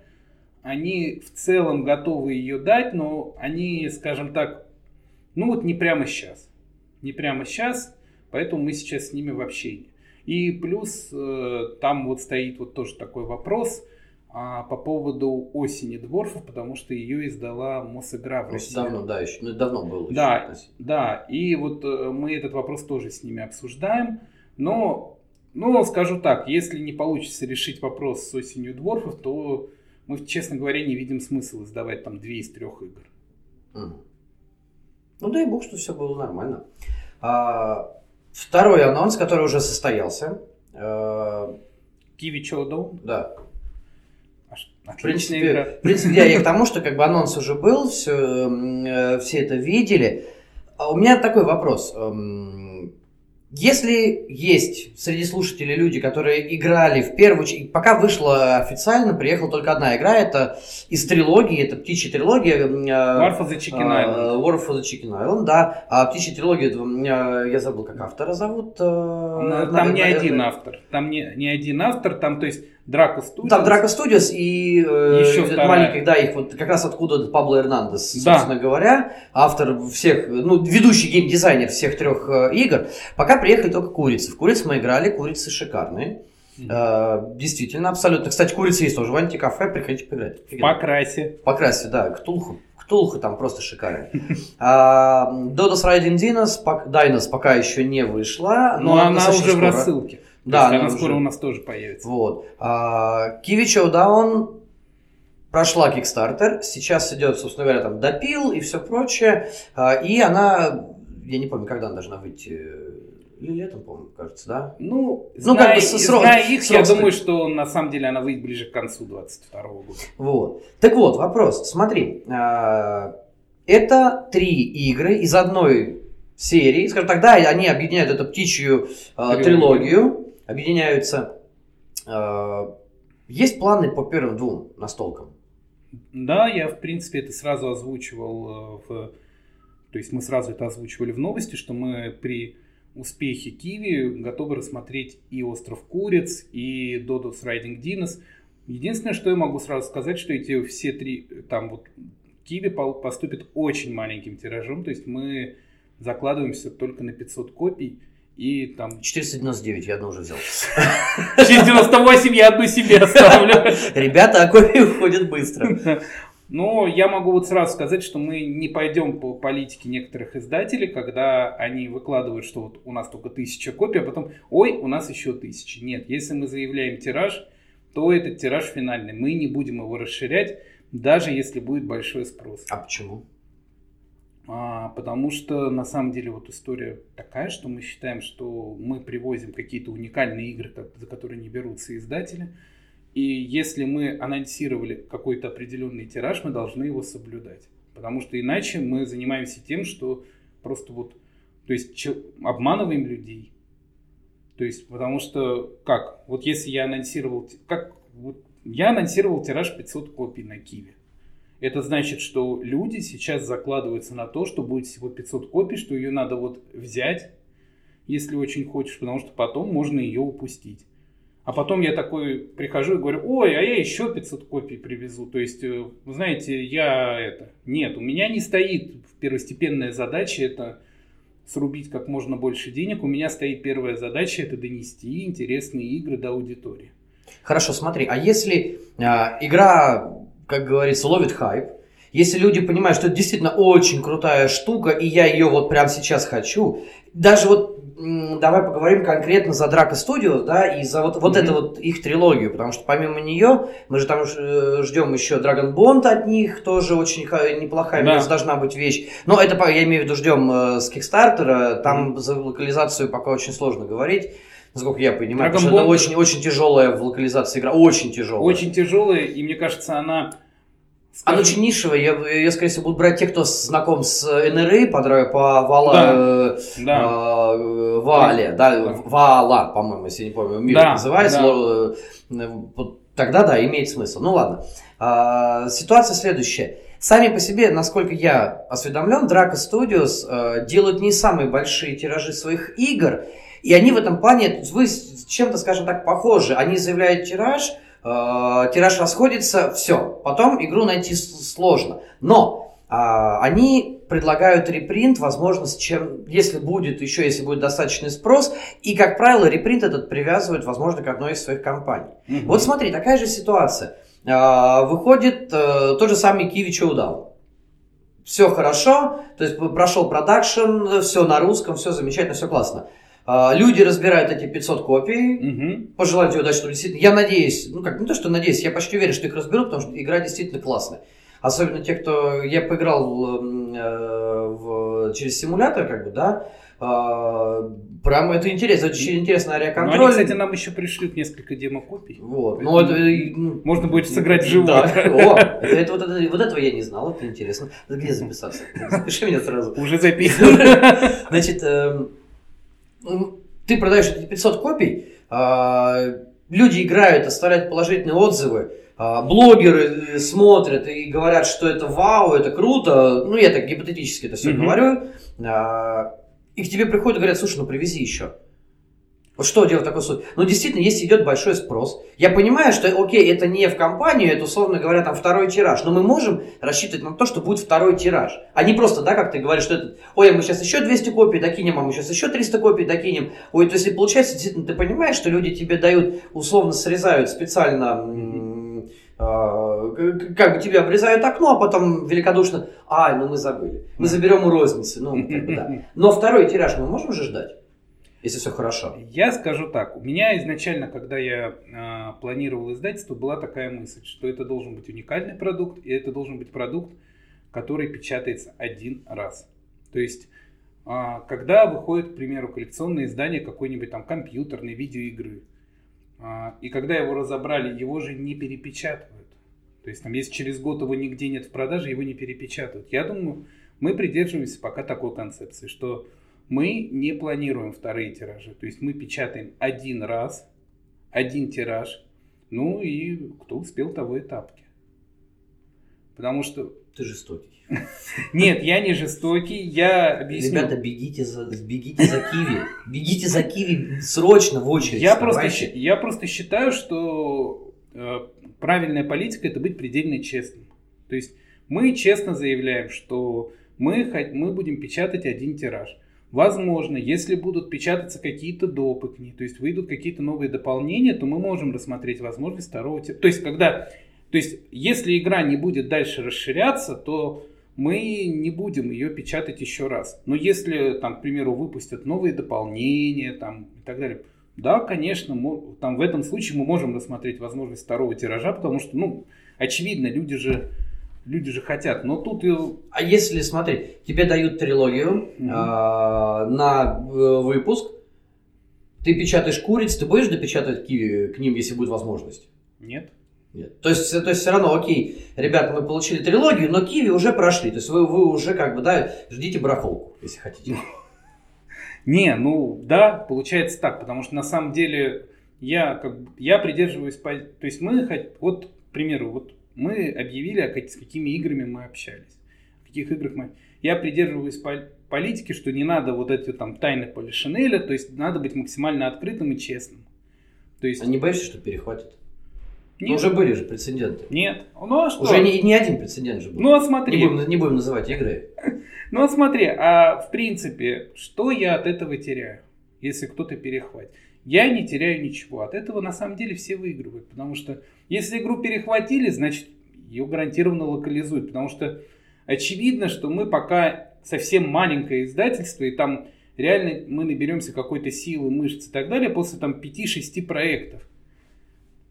Они в целом готовы ее дать, но они, скажем так, ну вот не прямо сейчас. Не прямо сейчас, поэтому мы сейчас с ними в общении. И плюс э, там вот стоит вот тоже такой вопрос а, по поводу осени Дворфов, потому что ее издала Мосигра в России. Давно, да, еще, ну, давно было. Да, еще. да, и вот э, мы этот вопрос тоже с ними обсуждаем, но ну, скажу так, если не получится решить вопрос с осенью дворфов, то мы, честно говоря, не видим смысла сдавать там две из трех игр. Ну, дай бог, что все было нормально. А, второй анонс, который уже состоялся. Киви Чоудоу? Да. Отличная в принципе, игра. В принципе, я, я к тому, что как бы анонс уже был, все, э, все это видели. а у меня такой вопрос. Если есть среди слушателей люди, которые играли в первую очередь, пока вышла официально, приехала только одна игра, это из трилогии, это птичья трилогия. War for the Chicken Island. War for the Chicken Island, да. А птичья трилогия, я забыл, как автора зовут. Там не один автор. Там не, не один автор, там, то есть, Драко Studios. Там Драко Studios и Еще э, маленький, да, их вот как раз откуда Пабло Эрнандес, собственно да. говоря, автор всех, ну, ведущий геймдизайнер всех трех э, игр. Пока приехали только курицы. В куриц мы играли, курицы шикарные. Mm-hmm. Действительно, абсолютно. Кстати, курицы есть тоже в антикафе, приходите поиграть. По красе. По красе, да, Ктулху. Ктулху там просто шикарный. <laughs> А, Додос Райдин Динос, Дайнос пока еще не вышла. Но, но она уже скоро. в рассылке. Да, она скоро уже... у нас тоже появится. Вот. А, Kiwi Showdown прошла Kickstarter, сейчас идет, собственно говоря, там допил и все прочее. А, и она, я не помню, когда она должна выйти или летом, по-моему, кажется, да? Ну, ну зная, как бы с, зная их, я думаю, что на самом деле она выйдет ближе к концу 22 года. Вот. Так вот, вопрос. Смотри, а, это три игры из одной серии. Скажем так, да, они объединяют эту птичью э, трилогию объединяются. Э, есть планы по первым двум настолкам? Да, я, в принципе, это сразу озвучивал э, в... То есть мы сразу это озвучивали в новости, что мы при успехе Киви готовы рассмотреть и Остров Куриц, и Додос Райдинг Динос. Единственное, что я могу сразу сказать, что эти все три, там вот Киви поступит очень маленьким тиражом, то есть мы закладываемся только на 500 копий, и там... 499 я одну уже взял. 498 я одну себе оставлю. <laughs> Ребята, а копии уходят быстро. Но я могу вот сразу сказать, что мы не пойдем по политике некоторых издателей, когда они выкладывают, что вот у нас только тысяча копий, а потом, ой, у нас еще тысячи. Нет, если мы заявляем тираж, то этот тираж финальный. Мы не будем его расширять, даже если будет большой спрос. А почему? А, потому что на самом деле вот история такая, что мы считаем, что мы привозим какие-то уникальные игры, за которые не берутся издатели. И если мы анонсировали какой-то определенный тираж, мы должны его соблюдать. Потому что иначе мы занимаемся тем, что просто вот, то есть обманываем людей. То есть, потому что, как, вот если я анонсировал, как, вот я анонсировал тираж 500 копий на Киеве. Это значит, что люди сейчас закладываются на то, что будет всего 500 копий, что ее надо вот взять, если очень хочешь, потому что потом можно ее упустить. А потом я такой прихожу и говорю, ой, а я еще 500 копий привезу. То есть, э, вы знаете, я это... Нет, у меня не стоит первостепенная задача это срубить как можно больше денег. У меня стоит первая задача это донести интересные игры до аудитории. Хорошо, смотри, а если э, игра как говорится, ловит хайп. Если люди понимают, что это действительно очень крутая штука, и я ее вот прямо сейчас хочу, даже вот давай поговорим конкретно за Драко Studios, да, и за вот, вот mm-hmm. эту вот их трилогию, потому что помимо нее мы же там э, ждем еще Dragon Bond от них, тоже очень неплохая, да. должна быть вещь. Но это, я имею в виду, ждем э, с Kickstarter, там mm-hmm. за локализацию пока очень сложно говорить насколько я понимаю. Dragon Ball... это очень, очень тяжелая в локализации игра, очень тяжелая. Очень тяжелая, и мне кажется, она... Скажем... Она очень нишевая. Я, я, скорее всего, буду брать тех, кто знаком с НРА по, по Вала, да. Э, да. Э, Вале, да, да, Вала, по-моему, если не помню, мир да. называется. Да. Э, тогда да, имеет смысл. Ну ладно. А, ситуация следующая. Сами по себе, насколько я осведомлен, Draco Studios э, делают не самые большие тиражи своих игр, и они в этом плане, вы чем-то, скажем так, похожи. Они заявляют тираж, э, тираж расходится, все. Потом игру найти сложно. Но э, они предлагают репринт, возможно, с чем, если будет, еще если будет достаточный спрос, и, как правило, репринт этот привязывают, возможно, к одной из своих компаний. Mm-hmm. Вот смотри, такая же ситуация. Э, выходит э, тот же самый Kiwi Showdown. Все хорошо, то есть прошел продакшн, все на русском, все замечательно, все классно. А, люди разбирают эти 500 копий, угу. пожелать удачи, что действительно, я надеюсь, ну как, не то, что надеюсь, я почти уверен, что их разберут, потому что игра действительно классная. Особенно те, кто, я поиграл э, в, через симулятор, как бы, да, А, прям это интересно, очень интересно. Ну, они, кстати, нам еще пришлют несколько демокопий. Вот. Ну, это, ну, Можно будет сыграть живо. Да. О, <laughs> это, вот, это, вот этого я не знал, это интересно. Где записаться? Запиши меня сразу. Уже записан. <laughs> Значит, эм, ты продаешь эти 500 копий, а, люди играют, оставляют положительные отзывы, а, блогеры смотрят и говорят, что это вау, это круто. Ну, я так гипотетически это все mm-hmm. говорю. А, и к тебе приходят и говорят, слушай, ну привези еще. Вот что делать такой суд? Ну, действительно, если идет большой спрос. Я понимаю, что, окей, это не в компанию, это, условно говоря, там второй тираж. Но мы можем рассчитывать на то, что будет второй тираж. А не просто, да, как ты говоришь, что это, ой, мы сейчас еще 200 копий докинем, а мы сейчас еще 300 копий докинем. Ой, то есть, получается, действительно, ты понимаешь, что люди тебе дают, условно срезают специально а, как бы тебе обрезают окно, а потом великодушно, а, ну мы забыли, мы заберем у розницы, ну, как бы, да. <laughs> Но второй тираж мы можем же ждать? Если все хорошо? Я скажу так. У меня изначально, когда я э, планировал издательство, была такая мысль, что это должен быть уникальный продукт, и это должен быть продукт, который печатается один раз. То есть, э, когда выходит, к примеру, коллекционное издание какой-нибудь там компьютерной видеоигры, э, и когда его разобрали, его же не перепечатывают. То есть, там, если через год его нигде нет в продаже, его не перепечатывают. Я думаю, мы придерживаемся пока такой концепции, что мы не планируем вторые тиражи. То есть мы печатаем один раз, один тираж, ну и кто успел, того и тапки. Потому что... Ты жестокий. <laughs> Нет, я не жестокий, я объясню. Ребята, бегите за, бегите за Киви. Бегите за Киви срочно в очередь. Я, просто, я просто считаю, что э, правильная политика это быть предельно честным. То есть мы честно заявляем, что мы, мы будем печатать один тираж. Возможно, если будут печататься какие-то допы к ней, то есть выйдут какие-то новые дополнения, то мы можем рассмотреть возможность второго типа. То есть, когда, то есть, если игра не будет дальше расширяться, то мы не будем ее печатать еще раз. Но если, там, к примеру, выпустят новые дополнения там, и так далее, да, конечно, мы, там, в этом случае мы можем рассмотреть возможность второго тиража, потому что, ну, очевидно, люди же Люди же хотят, но тут... А если, смотри, тебе дают трилогию mm-hmm. а, на э, выпуск, ты печатаешь куриц, ты будешь допечатать киви к ним, если будет возможность? Нет. Нет. То есть, то есть все равно, окей, ребята, мы получили трилогию, но киви уже прошли. То есть вы, вы уже как бы, да, ждите барахолку, если хотите. <laughs> Не, ну да, получается так, потому что на самом деле я как я придерживаюсь, то есть мы, вот, к примеру, вот мы объявили, с какими играми мы общались. В каких играх мы... Я придерживаюсь политики, что не надо вот эти там тайны Полишинеля, то есть надо быть максимально открытым и честным. То есть... А не боишься, что перехватит? Нет. Ну, уже были же прецеденты. Нет. Ну, а что? Уже не, не один прецедент же был. Ну, а смотри. Не будем, не будем называть игры. <laughs> Ну, а смотри, а в принципе, что я от этого теряю, если кто-то перехватит? Я не теряю ничего. От этого на самом деле все выигрывают, потому что если игру перехватили, значит ее гарантированно локализуют, потому что очевидно, что мы пока совсем маленькое издательство, и там реально мы наберемся какой-то силы, мышц и так далее после там 5-6 проектов.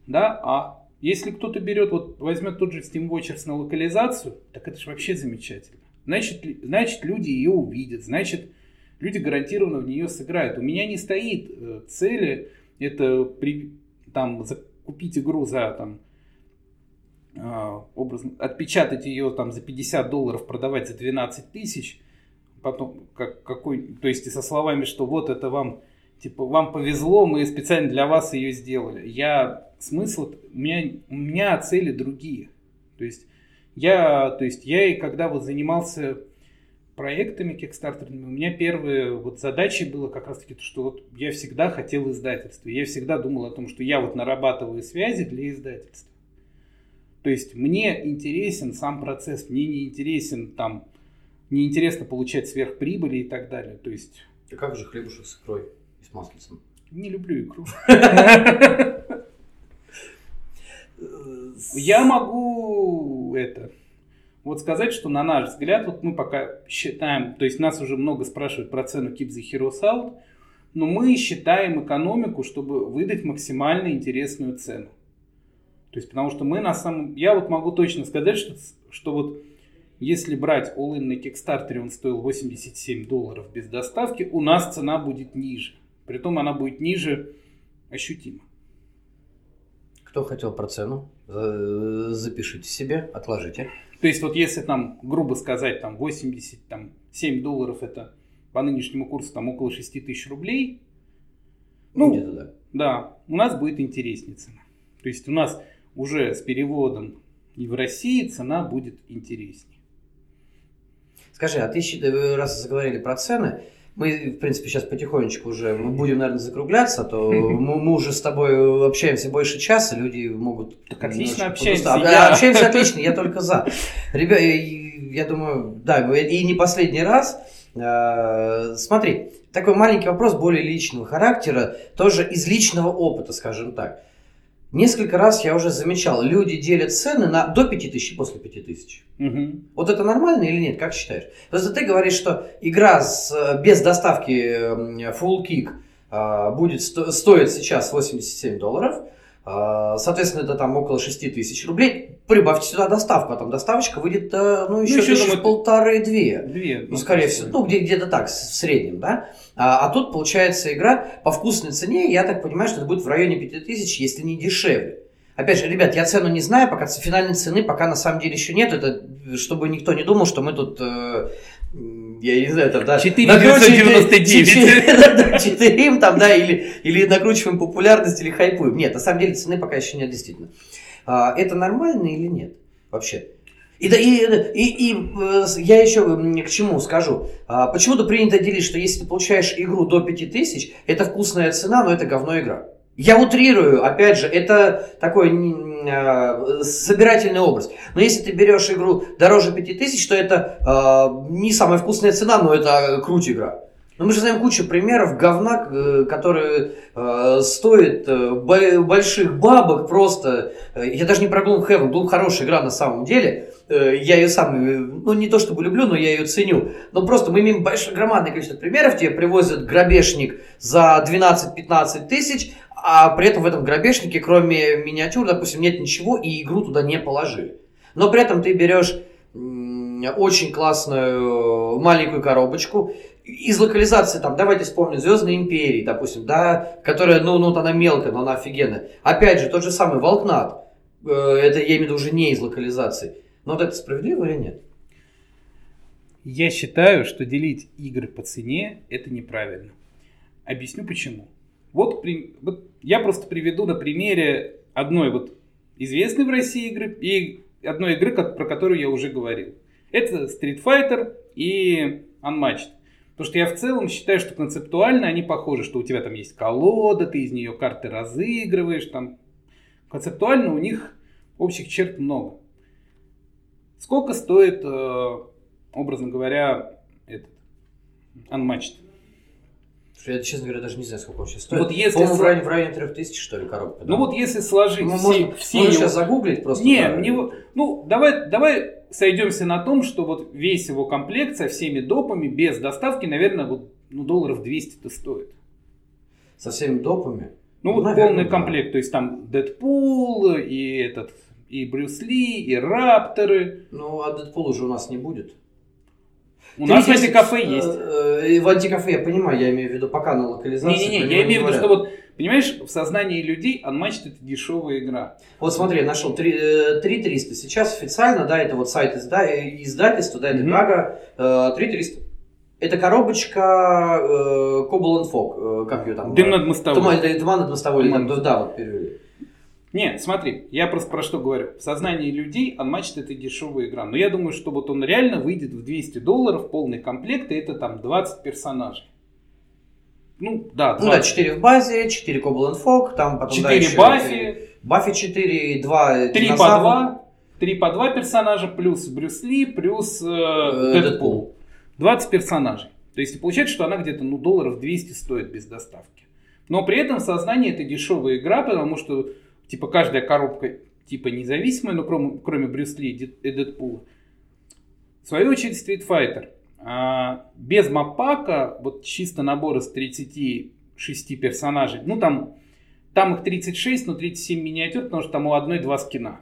Да, а если кто-то берет, вот возьмет тот же Steam Watchers на локализацию, так это же вообще замечательно. Значит, значит люди ее увидят, значит люди гарантированно в нее сыграют. У меня не стоит э, цели это при, там купить игру за там, а, образно, отпечатать ее там за 50 долларов, продавать за 12 тысяч, потом как, какой, то есть и со словами, что вот это вам, типа, вам повезло, мы специально для вас ее сделали. Я, смысл, у меня, у меня цели другие. То есть я, то есть я и когда вот занимался проектами кикстартерными, у меня первые вот задачи было как раз таки, что вот я всегда хотел издательство. Я всегда думал о том, что я вот нарабатываю связи для издательства. То есть мне интересен сам процесс, мне не интересен там, не интересно получать сверхприбыли и так далее. То есть... А как же хлебушек с икрой и с маслицем? Не люблю икру. <laughs> Я могу это вот сказать, что на наш взгляд, вот мы пока считаем, то есть нас уже много спрашивают про цену Keep the Heroes Out, но мы считаем экономику, чтобы выдать максимально интересную цену. То есть, потому что мы на самом... Я вот могу точно сказать, что, что вот если брать All-in на Kickstarter, он стоил 87 долларов без доставки, у нас цена будет ниже. Притом она будет ниже ощутимо. Кто хотел про цену? Запишите себе, отложите. То есть вот если там, грубо сказать, там 87 долларов это по нынешнему курсу там около 6 тысяч рублей, ну, где-то да. Да, у нас будет интереснее цена. То есть у нас уже с переводом и в России цена будет интереснее. Скажи, а ты, э, раз заговорили про цены, мы, в принципе, сейчас потихонечку уже будем, наверное, закругляться, а то мы, мы уже с тобой общаемся больше часа, люди могут... Отлично общаемся. Я... Общаемся отлично, я только за. Ребята, я думаю, да, и не последний раз. А, смотри, такой маленький вопрос более личного характера, тоже из личного опыта, скажем так. Несколько раз я уже замечал, люди делят цены на до 5000 и после 5000. Угу. Вот это нормально или нет, как считаешь? Просто ты говоришь, что игра с, без доставки Full Kick а, будет сто, стоит сейчас 87 долларов, соответственно, это там около 6 тысяч рублей. Прибавьте сюда доставку, а там доставочка выйдет, э, ну, еще, ну, еще думаю, полторы-две. Две. Ну, скорее всего, ну, где- где-то так, в среднем, да. А, а тут, получается, игра по вкусной цене, я так понимаю, что это будет в районе 5000, если не дешевле. Опять же, ребят, я цену не знаю, пока финальной цены пока на самом деле еще нет. Это чтобы никто не думал, что мы тут э, я не знаю, там, да, 4,999. Читерим <laughs> там, да, или, или накручиваем популярность, или хайпуем. Нет, на самом деле цены пока еще нет, действительно. А, это нормально или нет вообще? И, да, и, и, и э, я еще к чему скажу. А, почему-то принято делить, что если ты получаешь игру до 5000, это вкусная цена, но это говно игра. Я утрирую, опять же, это такой э, собирательный образ. Но если ты берешь игру дороже 5000, то это э, не самая вкусная цена, но это круть игра. Но мы же знаем кучу примеров говна, э, которые э, стоят э, больших бабок просто. Э, я даже не про Gloomhaven. Gloom хорошая игра на самом деле. Э, я ее сам, ну не то чтобы люблю, но я ее ценю. Но просто мы имеем большое, громадное количество примеров. Тебе привозят грабежник за 12-15 тысяч, а при этом в этом грабежнике, кроме миниатюр, допустим, нет ничего, и игру туда не положили. Но при этом ты берешь очень классную маленькую коробочку, из локализации, там, давайте вспомним, Звездные империи, допустим, да, которая, ну, ну, она мелкая, но она офигенная. Опять же, тот же самый Волкнат, э, это я имею в виду уже не из локализации. Но вот это справедливо или нет? Я считаю, что делить игры по цене это неправильно. Объясню почему. Вот, вот я просто приведу на примере одной вот известной в России игры и одной игры, про которую я уже говорил. Это Street Fighter и Unmatched. Потому что я в целом считаю, что концептуально они похожи, что у тебя там есть колода, ты из нее карты разыгрываешь, там концептуально у них общих черт много. Сколько стоит, э, образно говоря, этот Unmatched? Я, честно говоря, даже не знаю, сколько он сейчас стоит. Вот если По-моему, в районе, в районе 3000, что ли, коробка. Да? Ну вот если сложить ну, все, можно, все можно его... сейчас загуглить просто. Не, да. не, ну давай, давай сойдемся на том, что вот весь его комплект со всеми допами, без доставки, наверное, вот ну, долларов 200-то стоит. Со всеми допами? Ну, ну вот наверное, полный да. комплект, то есть там Дэдпул и этот, и Брюс Ли, и Рапторы. Ну, а Дэдпул уже у нас не будет. У нас в антикафе есть. Э, в антикафе я понимаю, я имею в виду пока на локализации. Не-не-не, я имею в виду, что вот, понимаешь, в сознании людей Unmatched это дешевая игра. Вот смотри, нашел 3300. Э, Сейчас официально, да, это вот сайт изда... издательства, да, это Гага, 3300. Э, это коробочка э, Cobble and Fog, как ее там? Дым над мостовой. Туман над мостовой, да, вот перевели. Нет, смотри, я просто про что говорю. В сознании людей Unmatched это дешевая игра. Но я думаю, что вот он реально выйдет в 200 долларов, полный комплект, и это там 20 персонажей. Ну, да, 20. Ну да, 4 в базе, 4 Cobble and Fog, там потом 4 да, Баффи. Баффи 4, 2 3 по 2. 3 по 2 персонажа, плюс Брюс Ли, плюс э, э Дэдпул. 20 персонажей. То есть получается, что она где-то ну, долларов 200 стоит без доставки. Но при этом в сознании это дешевая игра, потому что типа каждая коробка типа независимая, но кроме, кроме Брюс Ли и Дэдпула. В свою очередь Street Fighter. А, без мапака, вот чисто набор из 36 персонажей, ну там, там их 36, но 37 миниатюр, потому что там у одной два скина.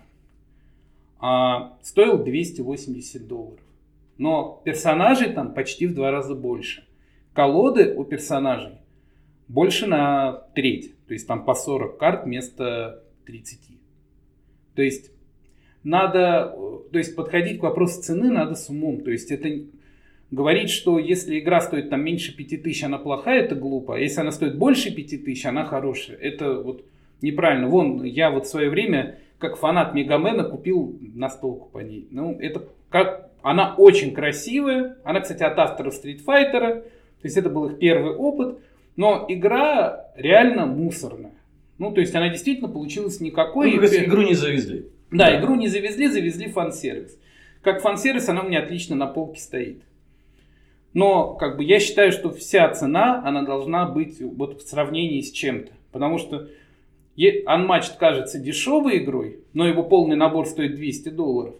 А, стоил 280 долларов. Но персонажей там почти в два раза больше. Колоды у персонажей больше на треть. То есть там по 40 карт вместо 30. То есть надо, то есть подходить к вопросу цены надо с умом. То есть это говорить, что если игра стоит там меньше 5000, она плохая, это глупо. А если она стоит больше 5000, она хорошая. Это вот неправильно. Вон, я вот в свое время, как фанат Мегамена, купил настолку по ней. Ну, это как... Она очень красивая. Она, кстати, от автора Street Fighter. То есть это был их первый опыт. Но игра реально мусорная. Ну, то есть она действительно получилась никакой. Ну, игру не завезли. Да, да, игру не завезли, завезли фан-сервис. Как фан-сервис она у меня отлично на полке стоит. Но как бы я считаю, что вся цена, она должна быть вот в сравнении с чем-то. Потому что Unmatched кажется дешевой игрой, но его полный набор стоит 200 долларов.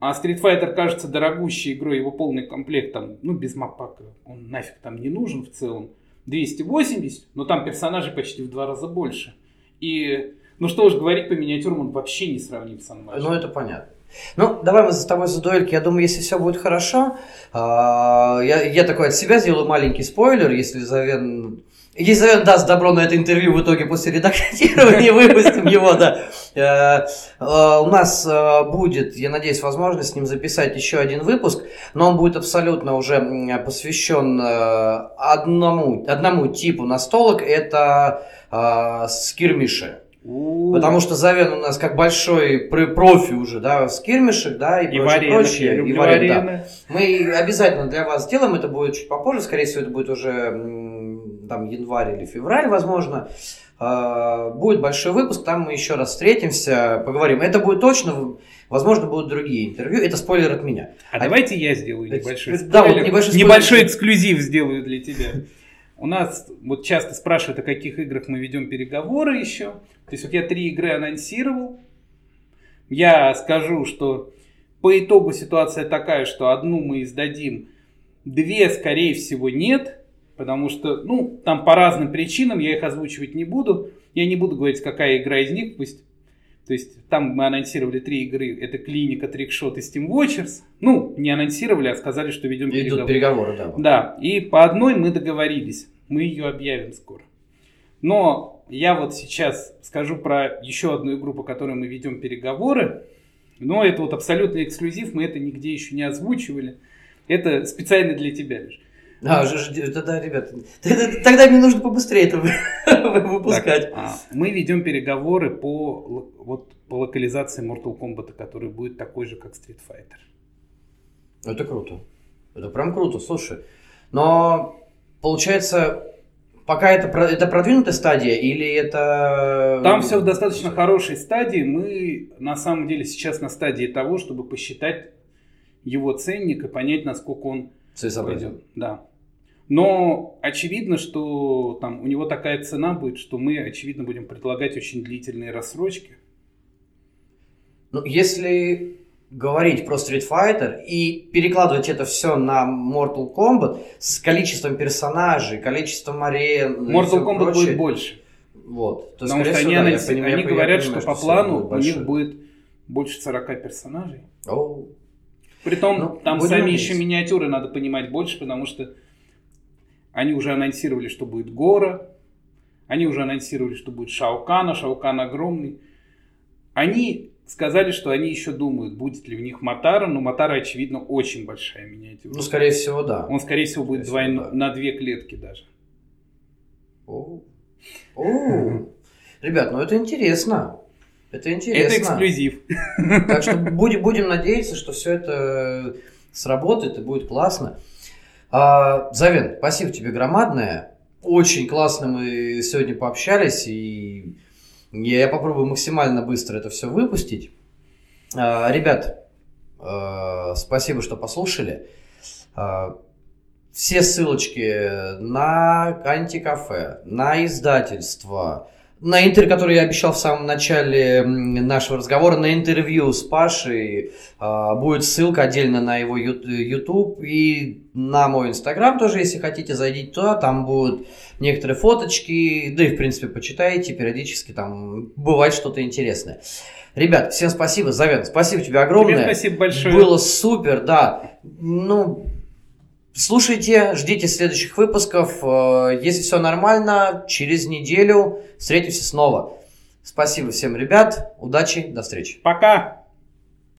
А Street Fighter кажется дорогущей игрой, его полный комплект там, ну, без мапака, он нафиг там не нужен в целом. 280, но там персонажей почти в два раза больше. И, ну что уж говорить, по миниатюрам он вообще не сравним с Unmatched. Ну, это понятно. Ну, давай мы с тобой за дуэльки. Я думаю, если все будет хорошо, а, я, я такой от себя сделаю маленький спойлер, если Завен если Завен даст добро на это интервью в итоге после редактирования, <laughs> выпустим его, да. Э, э, у нас э, будет, я надеюсь, возможность с ним записать еще один выпуск, но он будет абсолютно уже посвящен одному, одному типу настолок, это скирмиши. Потому что Завен у нас как большой профи уже, да, скирмишек, да, и, и прочее, прочее. И варен, да. Мы обязательно для вас сделаем, это будет чуть попозже, скорее всего, это будет уже там январь или февраль, возможно. А, будет большой выпуск, там мы еще раз встретимся, поговорим. Это будет точно, возможно, будут другие интервью. Это спойлер от меня. А, а давайте я сделаю небольшой спойлер. Да, вот небольшой, спойлер. небольшой эксклюзив сделаю для тебя. У нас вот часто спрашивают, о каких играх мы ведем переговоры еще. То есть вот я три игры анонсировал. Я скажу, что по итогу ситуация такая, что одну мы издадим, две, скорее всего, нет. Потому что, ну, там по разным причинам, я их озвучивать не буду. Я не буду говорить, какая игра из них, пусть то есть там мы анонсировали три игры. Это Клиника, Трикшот и Steam Watchers. Ну, не анонсировали, а сказали, что ведем Идут переговоры. переговоры, да. Да, и по одной мы договорились. Мы ее объявим скоро. Но я вот сейчас скажу про еще одну игру, по которой мы ведем переговоры. Но это вот абсолютный эксклюзив, мы это нигде еще не озвучивали. Это специально для тебя лишь. А, тогда, ребята, тогда мне нужно побыстрее это <laughs> выпускать. Так, а, мы ведем переговоры по, вот, по локализации Mortal Kombat, который будет такой же, как Street Fighter. Это круто. Это прям круто, слушай. Но получается, пока это, это продвинутая стадия или это... Там все в достаточно хорошей стадии. Мы на самом деле сейчас на стадии того, чтобы посчитать его ценник и понять, насколько он пойдет. Да. Но очевидно, что там у него такая цена будет, что мы, очевидно, будем предлагать очень длительные рассрочки. Ну, если говорить про Street Fighter и перекладывать это все на Mortal Kombat с количеством персонажей, количеством арен. Mortal Kombat прочее, будет больше. Вот. То, Потому что они, да, анонси... я, они я, говорят, я понимаю, что по плану у них будет больше 40 персонажей. Oh. Притом ну, там сами надеяться. еще миниатюры надо понимать больше, потому что они уже анонсировали, что будет Гора, они уже анонсировали, что будет Шаукана, Шаукан огромный. Они сказали, что они еще думают, будет ли у них Матара, но Матара, очевидно, очень большая миниатюра. Ну, скорее всего, да. Он, скорее всего, будет скорее всего, да. на две клетки даже. О, О. Ребят, ну это интересно. Это интересно. Это эксклюзив. Так что будем, будем надеяться, что все это сработает и будет классно. А, Завен, спасибо тебе громадное. Очень классно мы сегодня пообщались и я попробую максимально быстро это все выпустить. А, ребят, а, спасибо, что послушали. А, все ссылочки на антикафе, на издательство, на интервью, который я обещал в самом начале нашего разговора, на интервью с Пашей э, будет ссылка отдельно на его YouTube и на мой Инстаграм тоже, если хотите, зайдите туда, там будут некоторые фоточки, да и, в принципе, почитайте, периодически там бывает что-то интересное. Ребят, всем спасибо. Завен, спасибо тебе огромное. Тебе спасибо большое. Было супер, да. Ну, Слушайте, ждите следующих выпусков. Э, если все нормально, через неделю встретимся снова. Спасибо всем, ребят. Удачи, до встречи. Пока.